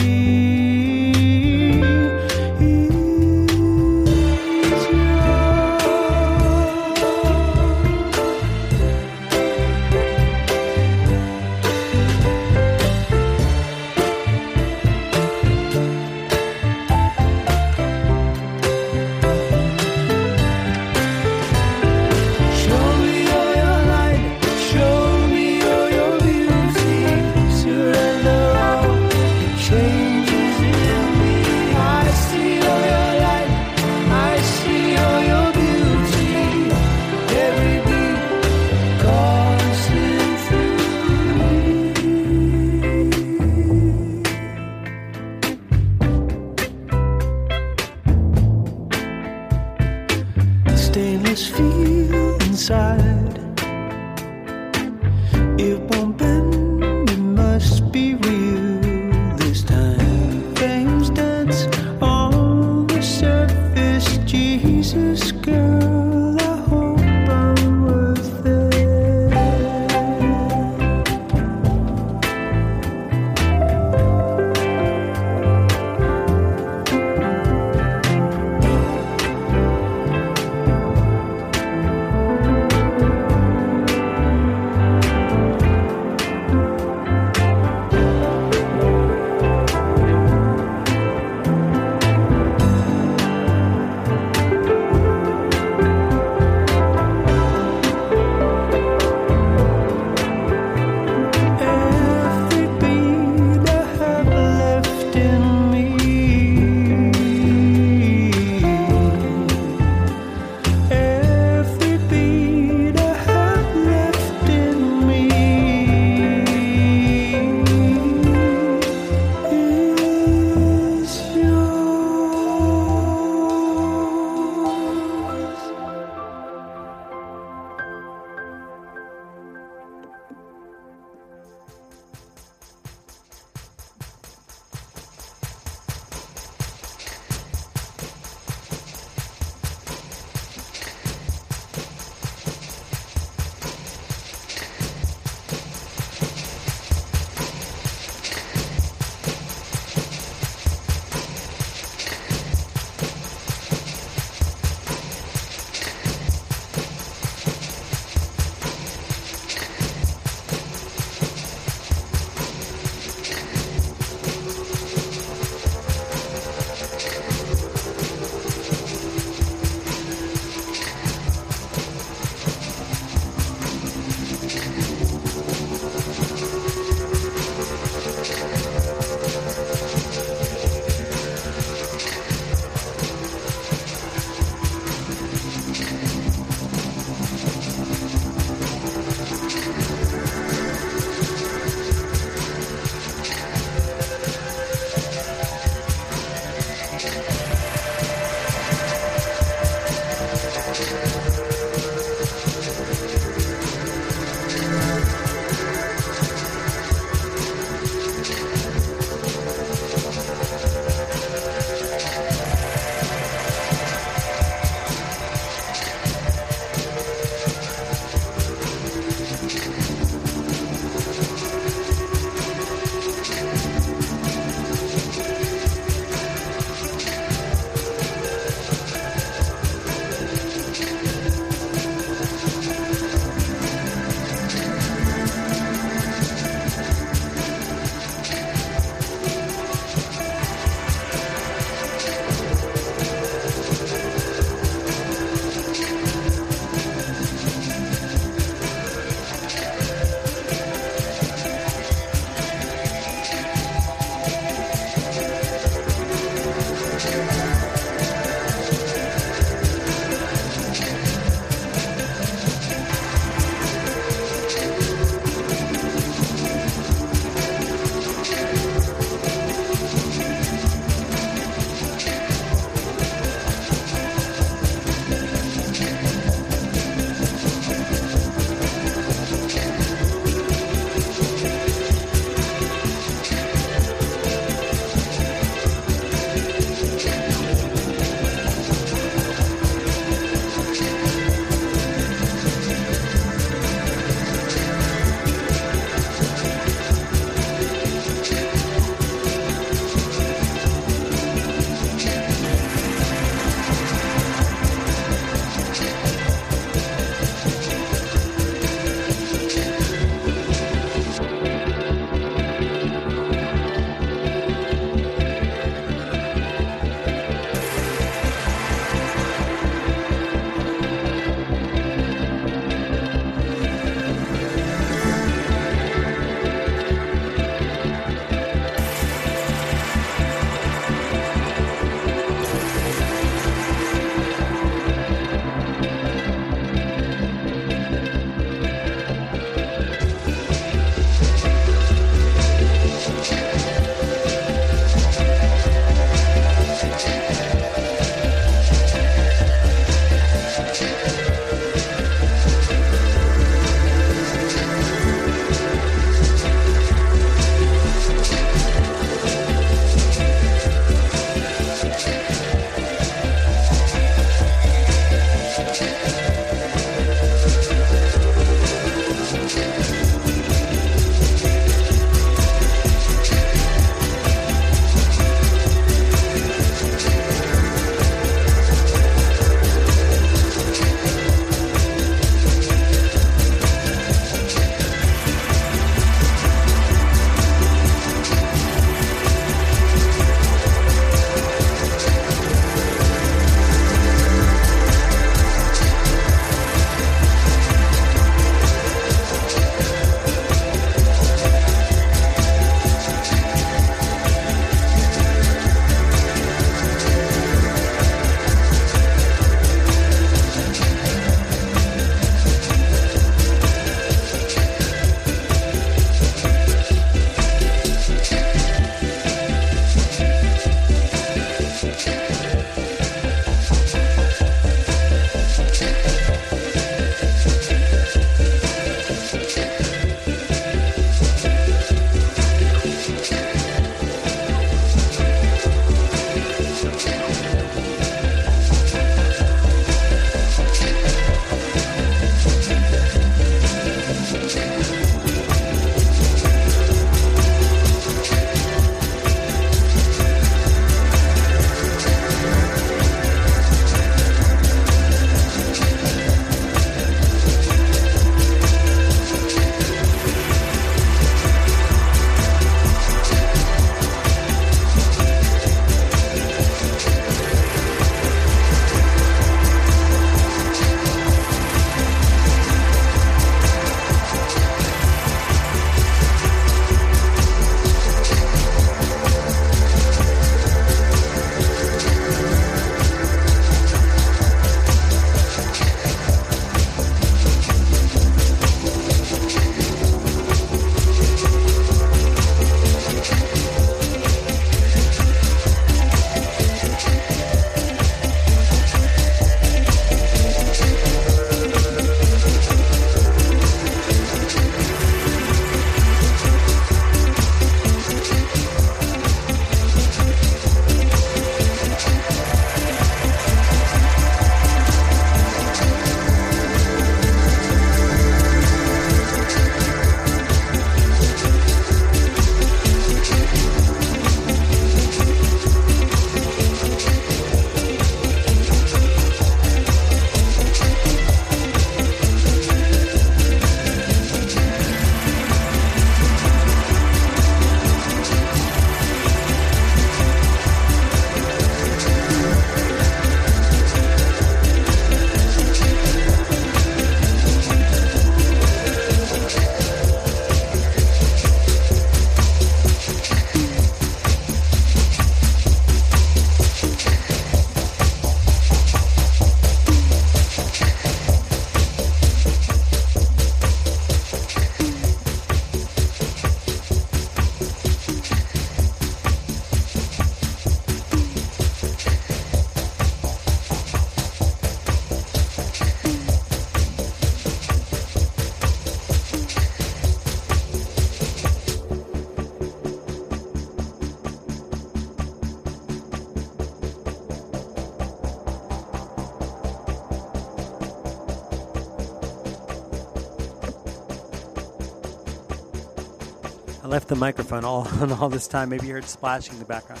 microphone all all this time. Maybe you heard splashing in the background.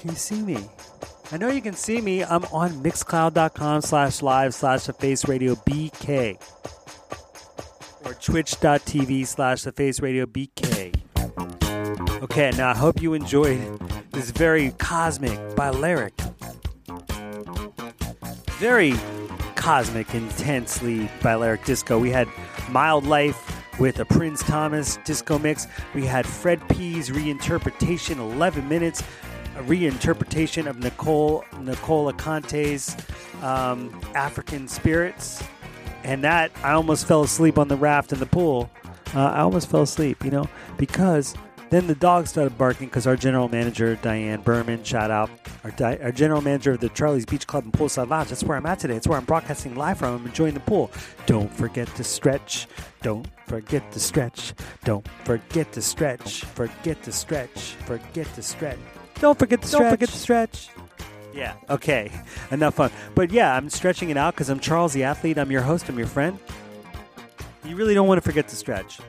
Can you see me? I know you can see me. I'm on mixcloud.com slash live slash the face radio BK or twitch.tv slash the face radio BK. Okay, now I hope you enjoyed this very cosmic, Balearic, very cosmic, intensely Balearic disco. We had Mildlife with a Prins Thomas disco mix. We had Fred P's reinterpretation, 11 minutes, a reinterpretation of Nicole Nicola Conte's um, African Spirits. And that, I almost fell asleep on the raft in the pool. Uh, I almost fell asleep, you know, because then the dogs started barking because our general manager, Diane Berman, shout out, our, di- our general manager of the Charlie's Beach Club in Poolside Savage. That's where I'm at today. It's where I'm broadcasting live from. I'm enjoying the pool. Don't forget to stretch. Don't forget to stretch. Don't forget to stretch. Forget to stretch. Forget to stretch. Don't forget to stretch. Don't forget to stretch. Yeah. Okay. Enough fun. But yeah, I'm stretching it out because I'm Charles the athlete. I'm your host. I'm your friend. You really don't want to forget to stretch.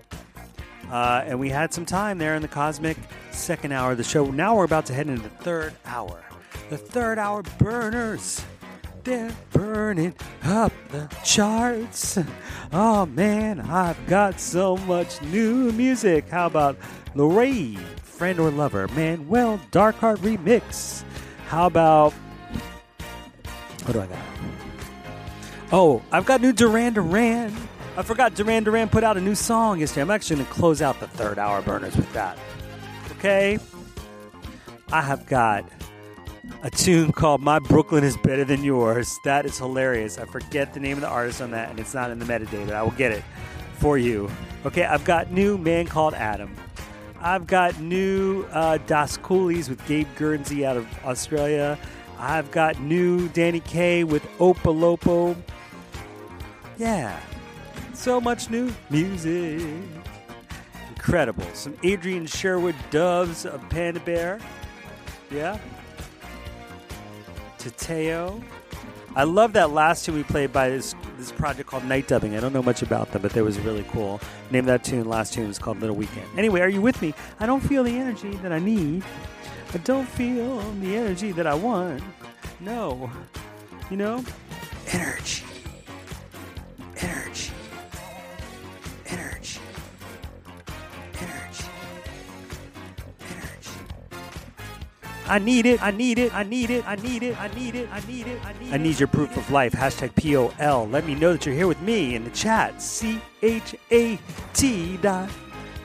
Uh, and we had some time there in the cosmic second hour of the show. Now we're about to head into the third hour. The third hour burners. They're burning up the charts. Oh man, I've got so much new music. How about Lorraine, Friend or Lover, Manuel Darquart Remix? How about. What do I got? Oh, I've got new Duran Duran. I forgot Duran Duran put out a new song yesterday. I'm actually going to close out the third hour burners with that. Okay? I have got a tune called My Brooklyn is Better Than Yours. That is hilarious. I forget the name of the artist on that, and it's not in the metadata. I will get it for you. Okay, I've got new Man Called Adam. I've got new uh, Das Coolies with Gabe Gurnsey out of Australia. I've got new Danny Kaye with Opolopo. Yeah, so much new music. Incredible. Some Adrian Sherwood Doves of Panda Bear. Yeah. Tteo. I love that last tune we played by this this project called Nightdubbing. I don't know much about them, but they was really cool. Name that tune, last tune was called Little Weekend. Anyway, are you with me? I don't feel the energy that I need. I don't feel the energy that I want. No. You know? Energy. Energy. I need it. I need it. I need it. I need it. I need it. I need it. I need it. I need your proof of life. Hashtag POL. Let me know that you're here with me in the chat. C H A T dot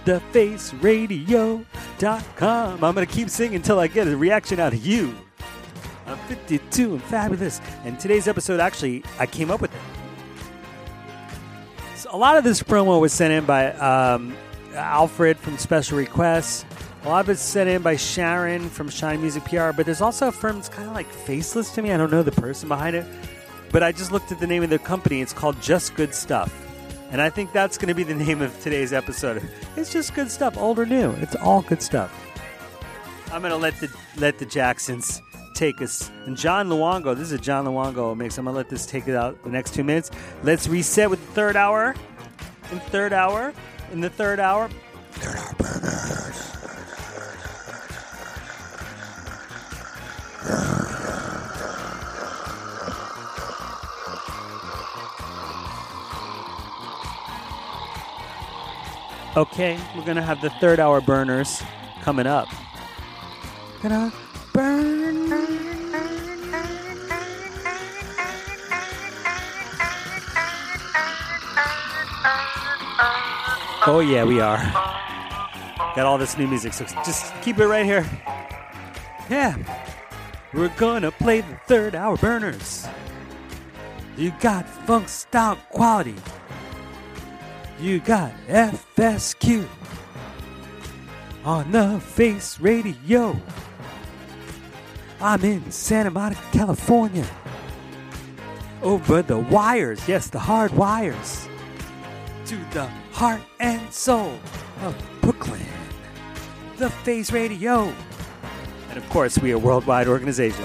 thefaceradio.com. I'm going to keep singing until I get a reaction out of you. I'm 52 and fabulous. And today's episode, actually, I came up with it. So a lot of this promo was sent in by um, Alfred from Special Requests. A lot of it's sent in by Sharon from Shine Music PR, but there's also a firm that's kind of like faceless to me. I don't know the person behind it, but I just looked at the name of the company. It's called Just Good Stuff. And I think that's going to be the name of today's episode. It's just good stuff, old or new. It's all good stuff. I'm going to let the let the Jacksons take us. And John Luongo, this is a John Luongo mix. I'm going to let this take it out the next two minutes. Let's reset with the third hour. In third hour. In the third hour. Third hour Okay, we're gonna have the third hour burners coming up. Gonna burn. Oh yeah, we are. Got all this new music, so just keep it right here. Yeah, we're gonna play the third hour burners. You got funk style quality. You got FSQ on the Face Radio. I'm in Santa Monica, California. Over the wires, yes, the hard wires, to the heart and soul of Brooklyn. The Face Radio. And of course, we are a worldwide organization.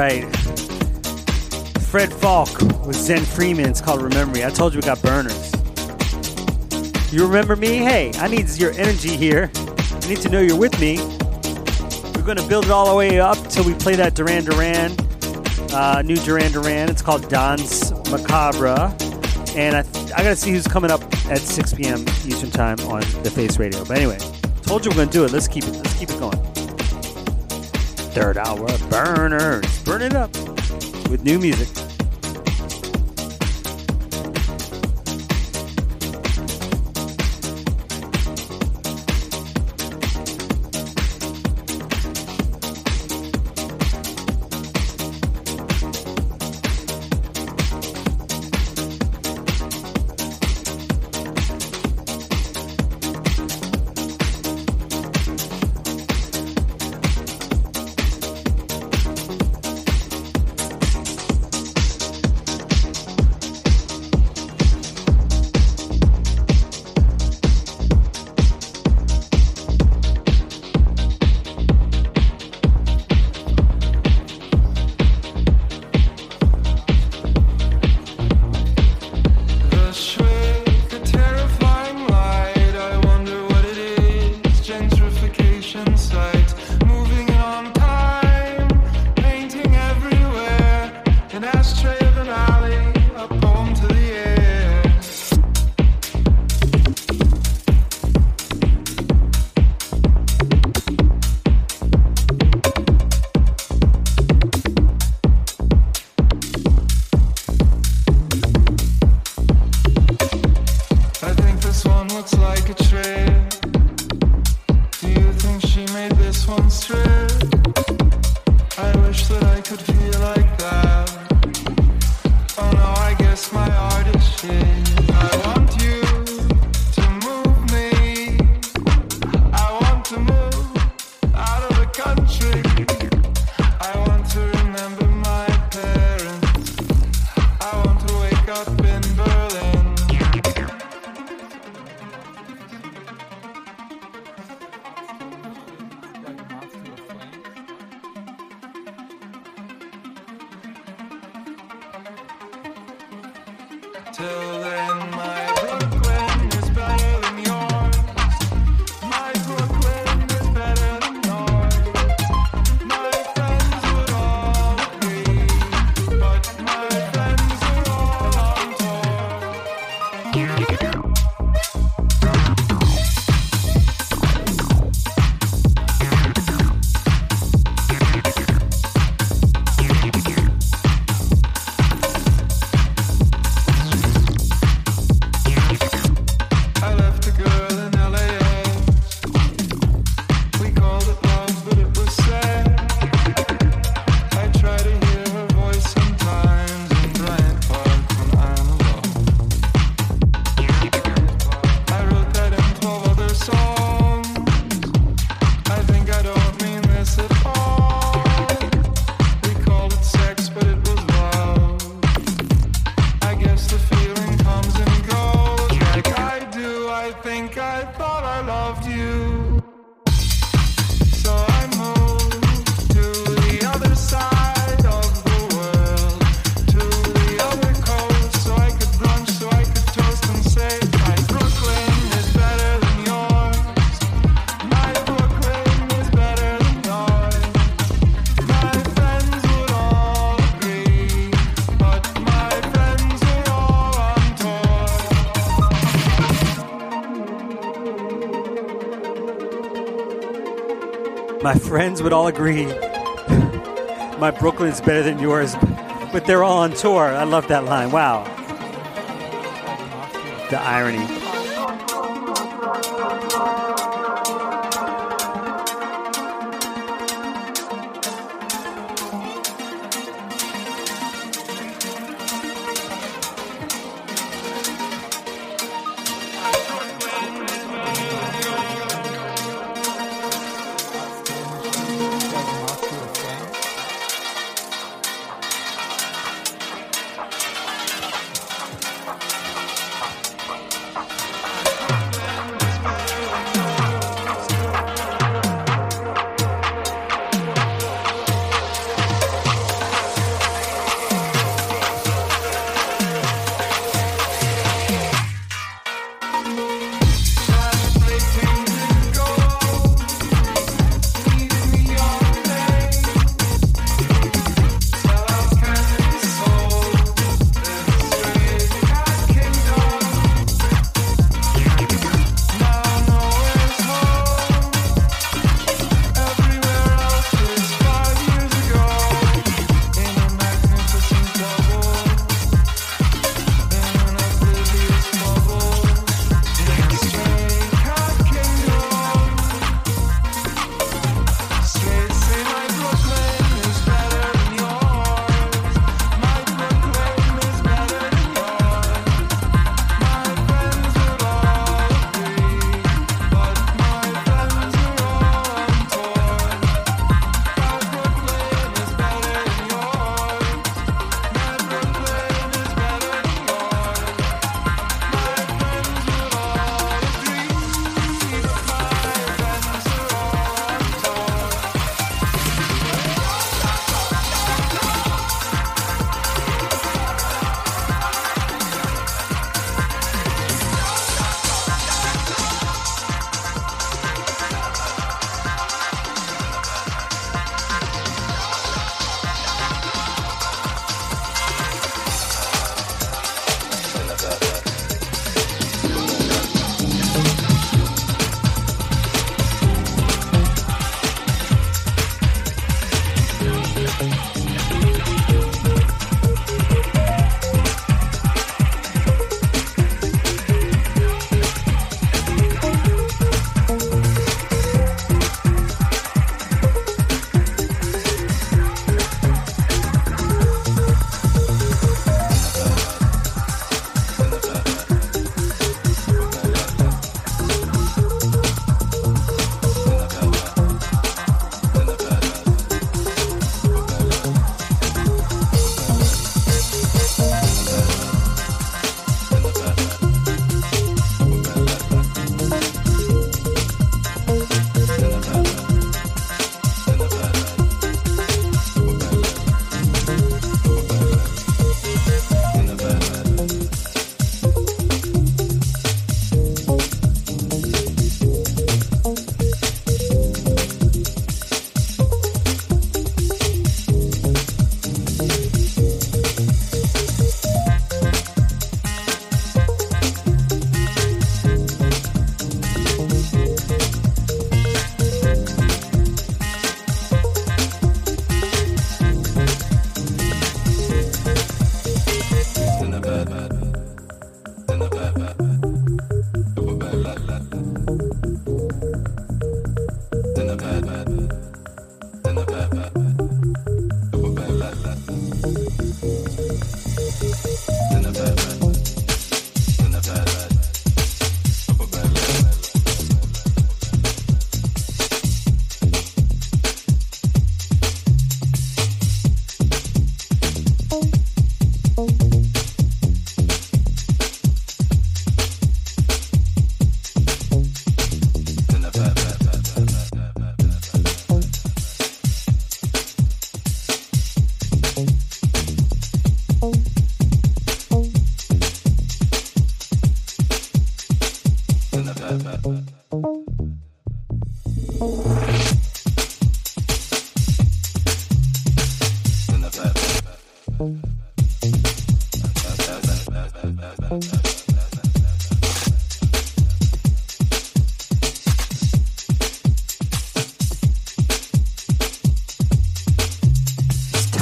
Right. Fred Falke with Zen Freeman. It's called Remember Me. I told you we got burners. You remember me? Hey, I need your energy here. I need to know you're with me. We're going to build it all the way up till we play that Duran Duran, uh, new Duran Duran. It's called Danse Macabre. And I, I got to see who's coming up at 6 p.m. Eastern Time on the Face Radio. But anyway, told you we're going to do it. Let's keep it. Let's keep it going. Third hour burners. Burn it up with new music. Friends would all agree my Brooklyn's better than yours, but they're all on tour. I love that line. Wow. The irony.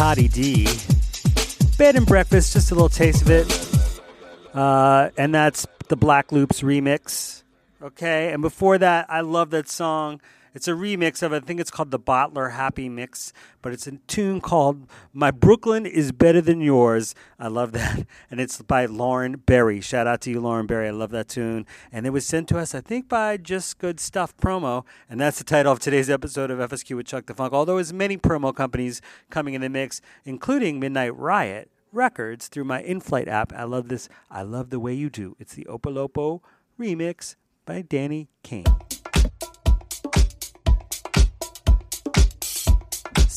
Tatie Dee Bed and breakfast, just a little taste of it. Uh, and that's the Black Loops remix. Okay, and before that, I love that song. It's a remix of, I think it's called the Bottler Happy Mix, but it's a tune called My Brooklyn is Better Than Yours. I love that. And it's by Lauren Berry. Shout out to you, Lauren Berry. I love that tune. And it was sent to us, I think, by Just Good Stuff Promo. And that's the title of today's episode of FSQ with Chuck Da Fonk. Although there's many promo companies coming in the mix, including Midnight Riot Records through my Inflyte app. I love this. I love the way you do. It's the Opolopo remix by Danny Kane.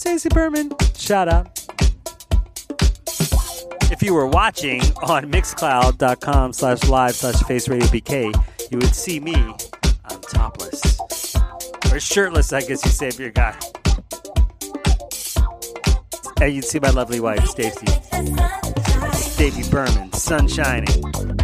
Stacey Berman, shout out. If you were watching on mixcloud.com slash live slash face radio BK, you would see me. I'm topless. Or shirtless, I guess you say if you're a guy. And you'd see my lovely wife, Stacey. Stacey Berman, sun shining.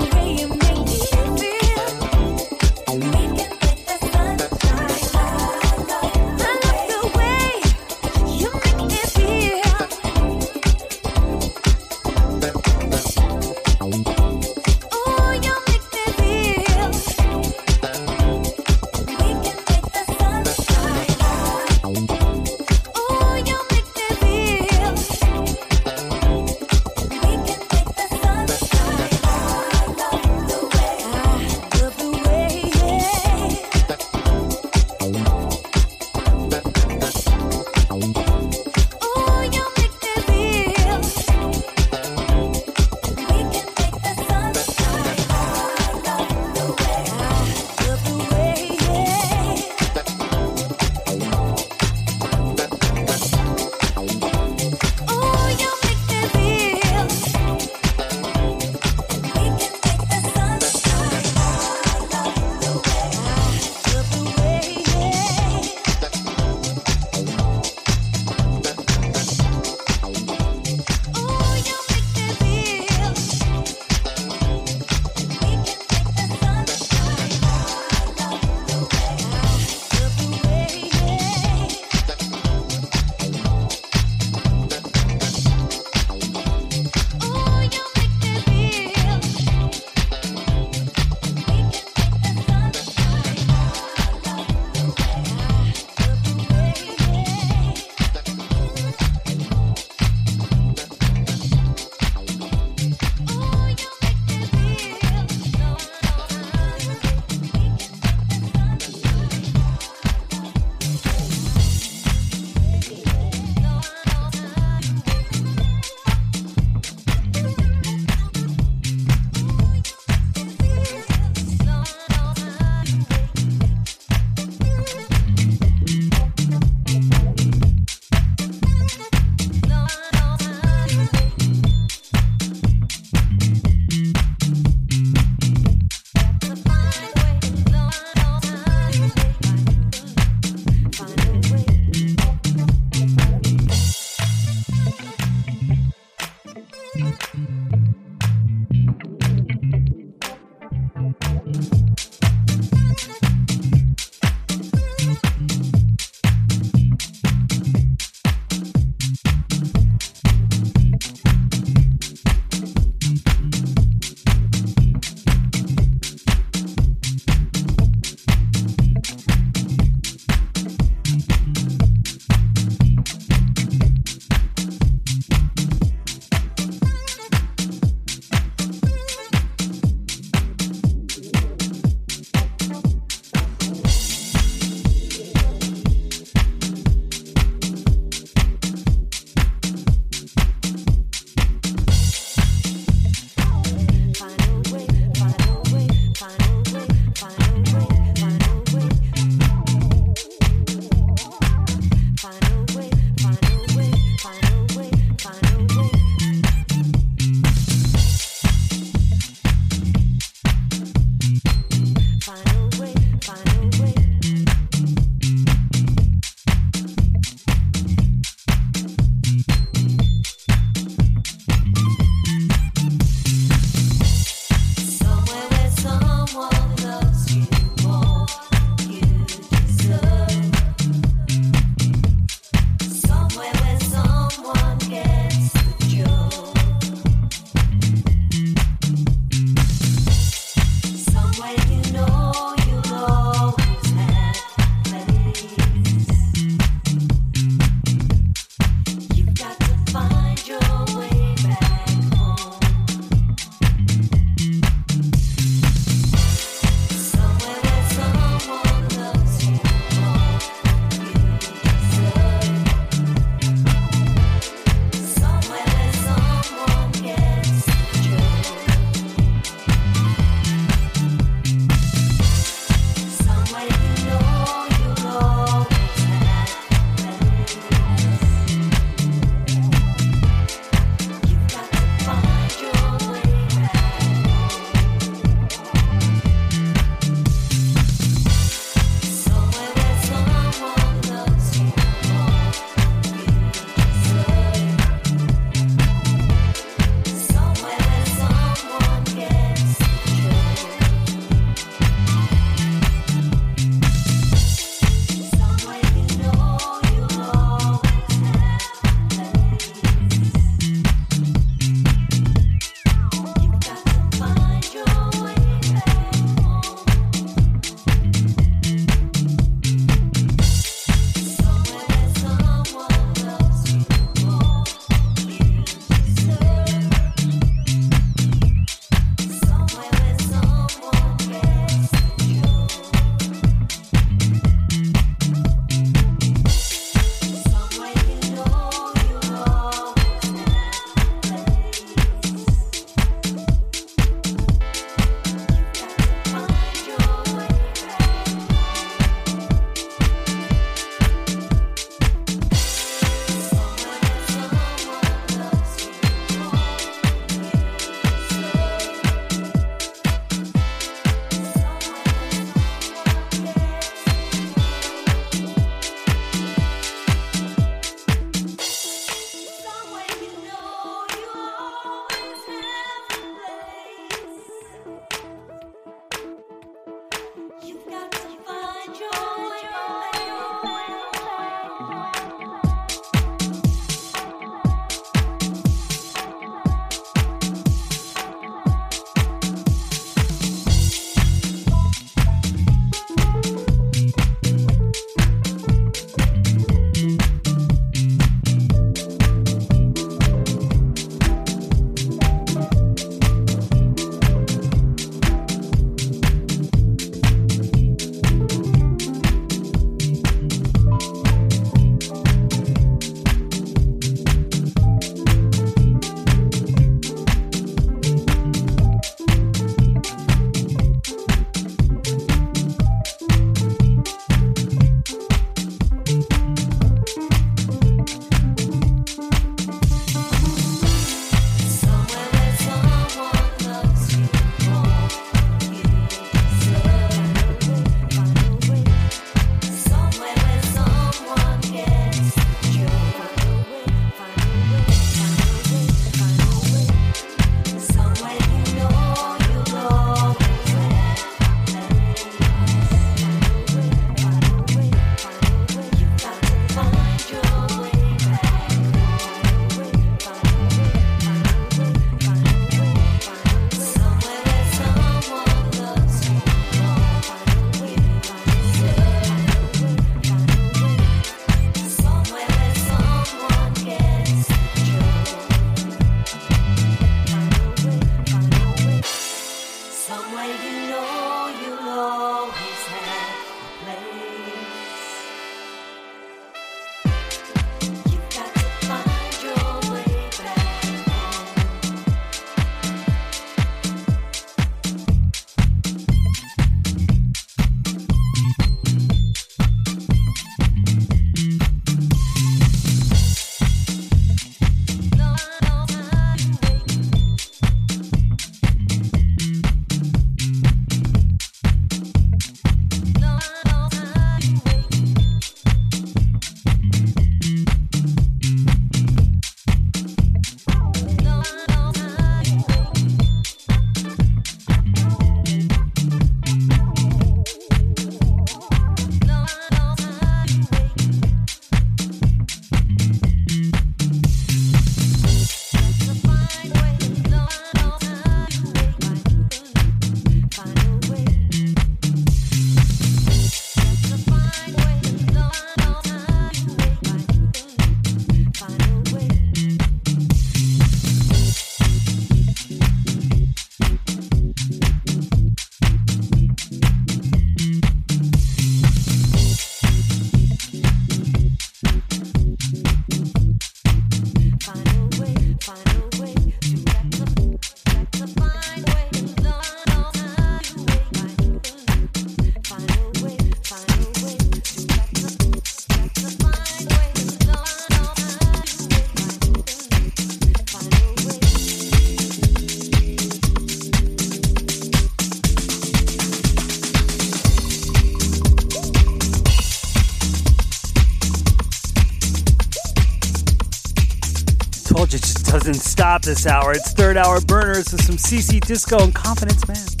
Stop this hour. It's third hour burners with some CC Disco and Confidence Man.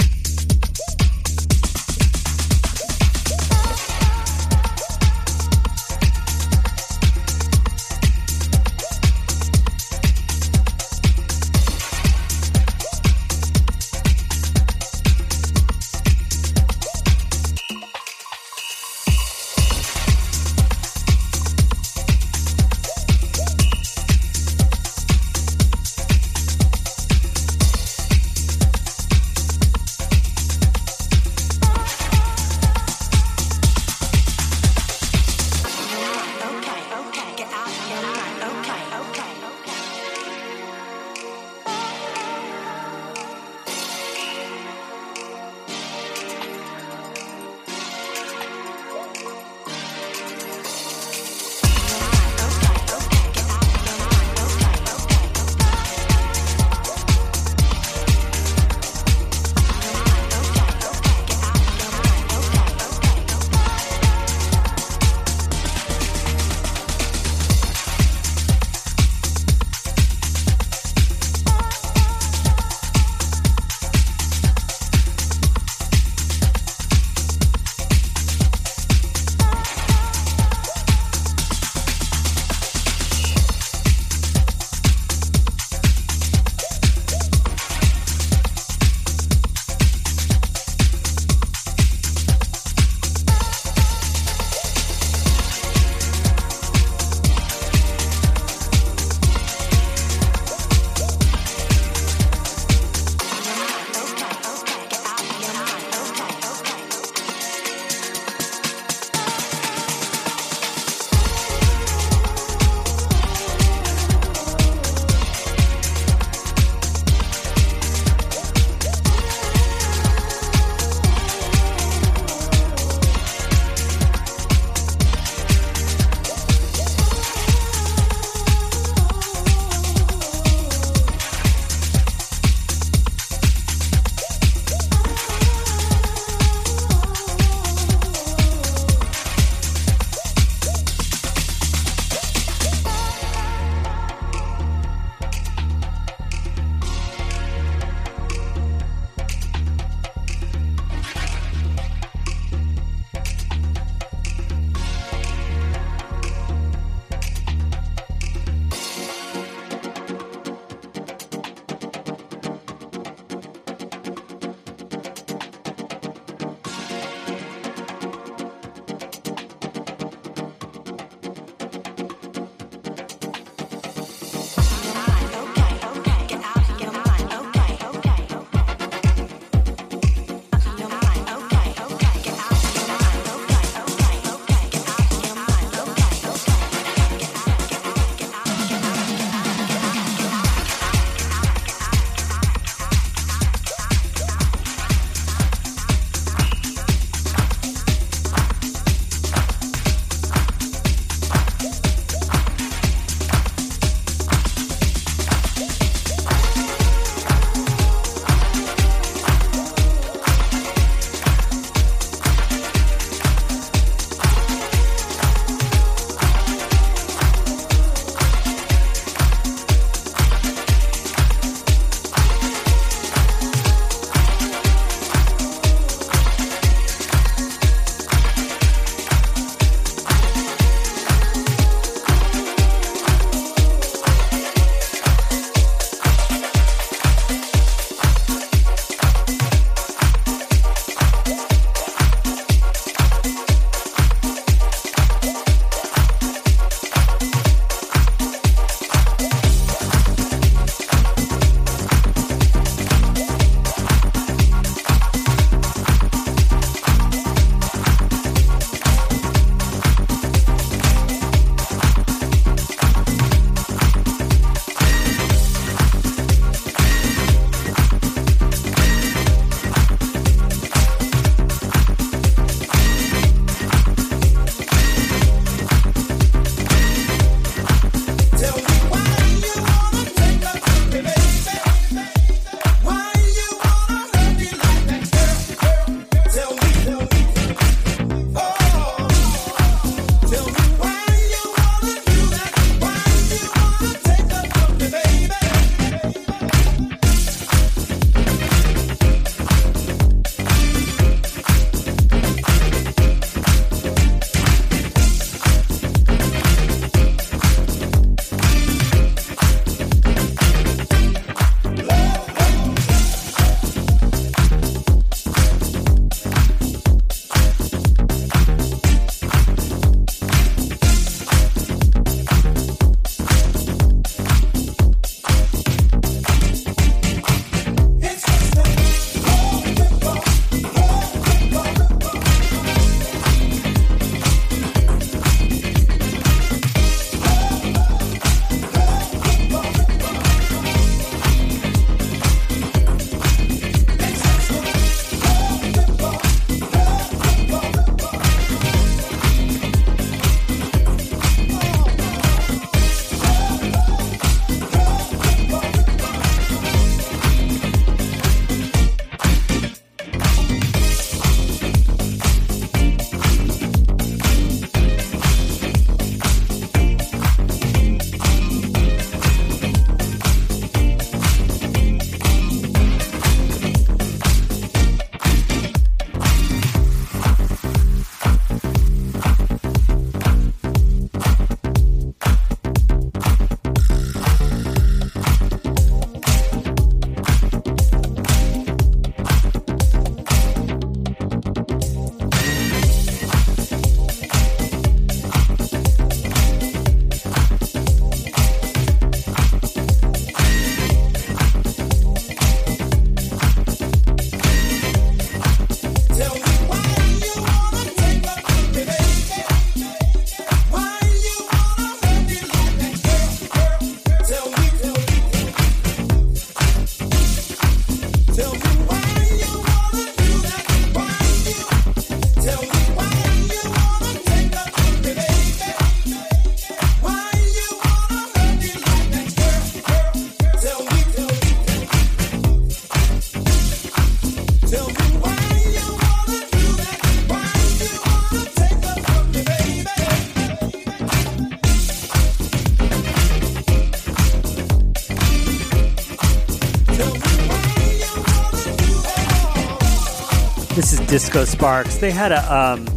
Disco Sparks. They had a um,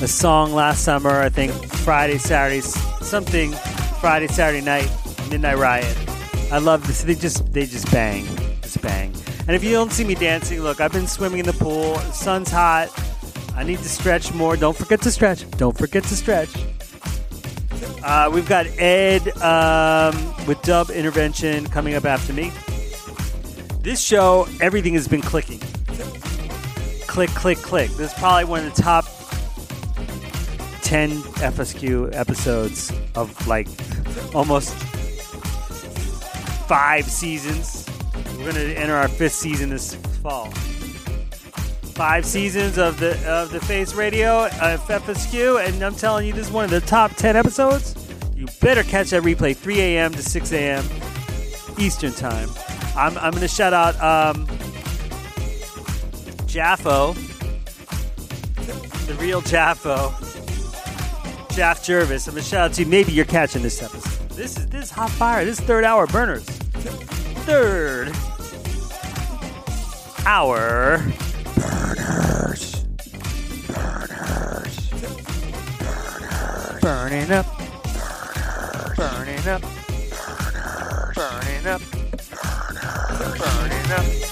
a song last summer, I think Friday, Saturday, something Friday, Saturday night, Midnight Riot. I love this. They just they just bang, just bang. And if you don't see me dancing, look, I've been swimming in the pool. The sun's hot. I need to stretch more. Don't forget to stretch. Don't forget to stretch. Uh, we've got Ed um, with Dub Intervention coming up after me. This show, everything has been clicking. Click, click, click. This is probably one of the top 10 FSQ episodes of like almost five seasons. We're going to enter our fifth season this fall. Five seasons of the of the Face Radio of FSQ, and I'm telling you, this is one of the top 10 episodes. You better catch that replay 3 a.m. to 6 a.m. Eastern Time. I'm, I'm going to shout out um, Jaffo, the real Jaffo, Jaff Jervis. I'm to shout out to you. Maybe you're catching this episode. This is this is hot fire. This is third hour burners. Third hour burners. Burners. Burners. Burning up. Burning up. Burning up. Burning up. Burning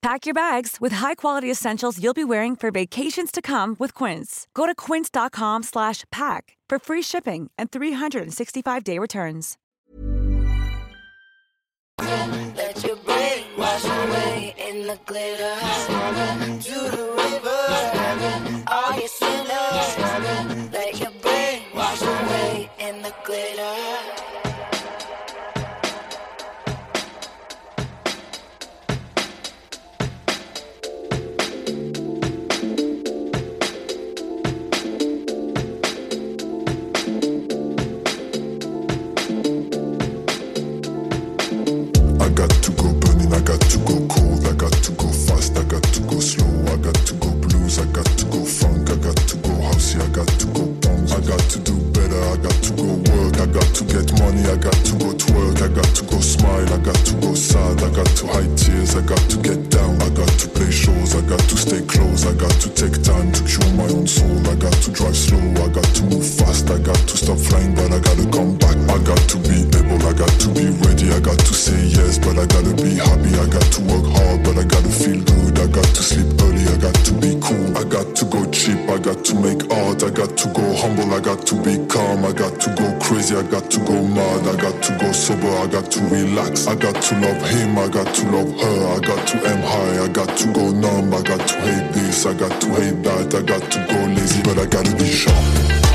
Pack your bags with high-quality essentials you'll be wearing for vacations to come with Quince. Go to quince.com slash pack for free shipping and 365-day returns. Let your brain wash away in the glitter. To the river, all you to go cold, I got to go fast, I got to go slow, I got to go blues, I got to go funk, I got to go housey, I got to go I got to do better, I got to go work, I got to get money, I got to go twerk, I got to go smile, I got to go sad, I got to hide tears, I got to get down, I got to play shows, I got to stay close, I got to take time to cure my own soul, I got to drive slow, I got to move fast, I got to stop flying, but I gotta come back, I got to be able, I got to be ready, I got to say yes, but I gotta be happy, I got to work hard, but I gotta feel good, I got to sleep early, I got to be cool, I got to go cheap, I got to make art, I got to go humble, I got to be calm, I got to go crazy, I got to go mad, I got to go sober, I got to relax, I got to love him, I got to love her, I got to aim high, I got to go numb, I got to hate this, I got to hate that, I got to go lazy, but I gotta be sharp.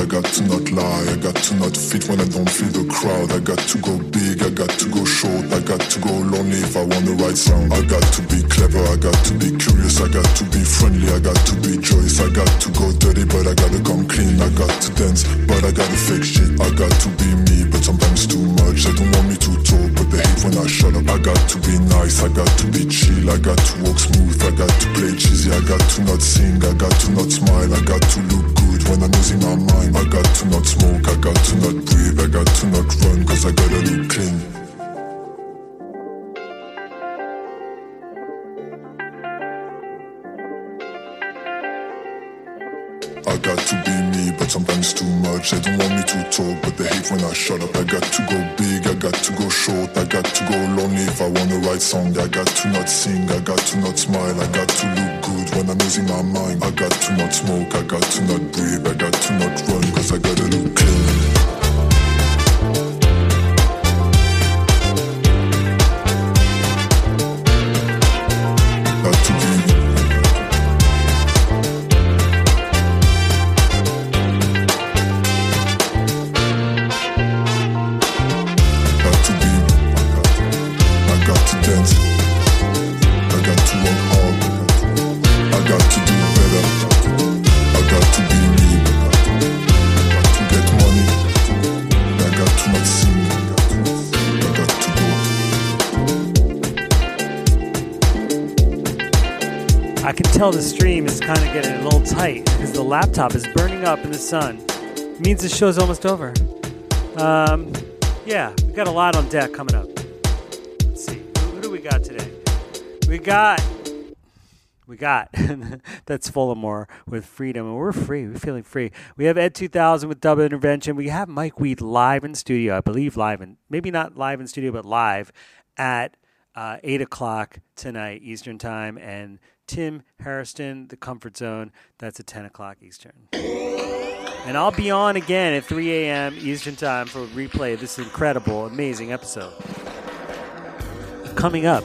I got to not lie. I got to not fit when I don't feel the crowd. I got to go big, I got to go short. I got to go lonely if I want the right sound. I got to be clever, I got to be curious. I got to be friendly, I got to be joyous. I got to go dirty, but I gotta come clean. I got to dance, but I gotta fake shit. I got to be me, but sometimes too much. They don't want me to talk, but they hate when I shut up. I got to be nice, I got to be chill. I got to walk smooth, I got to play cheesy. I got to not sing, I got to not smile. I got to look good when I'm losing my mind. I got to not smoke, I got to not breathe. I got to not run, cause I gotta look clean. I got to be me, but sometimes too much. They don't want me to talk, but they hate when I shut up. I got to go big, I got to go short, I got to go lonely if I the right song. I got to not sing, I got to not smile, I got to look good when I'm losing my mind. I got too much smoke, I got to not breathe, I got to not run, cause I gotta look clean. Tell the stream is kind of getting a little tight because the laptop is burning up in the sun. It means the show's almost over. Um, yeah, we got a lot on deck coming up. Let's see. Who, do we got today? We got. We got. That's Fullamore with Freedom, and we're free. We're feeling free. We have Ed 2000 with Double Intervention. We have Mike Weed live in studio, I believe live in, maybe not live in studio, but live at uh, 8 o'clock tonight Eastern Time. And Tim Harrison, The Comfort Zone, that's at 10 o'clock Eastern. And I'll be on again at 3 a.m. Eastern Time for a replay of this incredible, amazing episode. Coming up,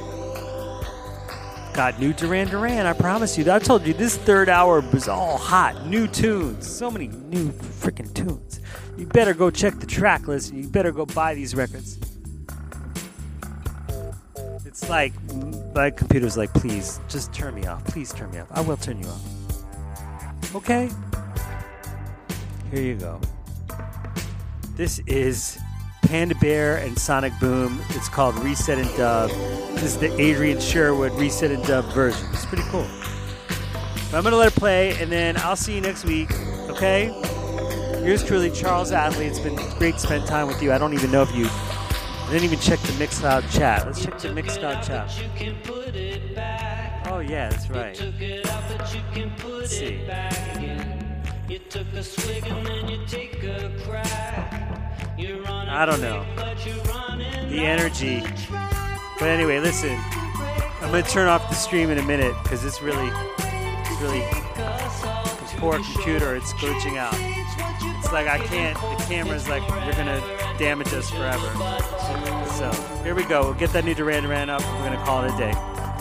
got new Duran Duran. I promise you. I told you this third hour was all hot, new tunes, so many new freaking tunes. You better go check the track list. You better go buy these records. It's like my computer's like, please, just turn me off. Please turn me off. I will turn you off. Okay. Here you go. This is Panda Bear and Sonic Boom. It's called Reset in Dub. This is the Adrian Sherwood Reset in Dub version. It's pretty cool. But I'm going to let it play, and then I'll see you next week, okay? Yours truly, Charles Athlete. It's been great to spend time with you. I don't even know if you I didn't even check the Mixcloud chat. Let's check the Mixcloud chat. Oh, yeah, that's right. Let's see. I don't know. The energy. But anyway, listen. I'm gonna turn off the stream in a minute because it's really, it's really poor computer. It's glitching out. It's like I can't. The camera's like you're gonna damage us forever. So here we go. We'll get that new Duran Duran up. We're gonna call it a day.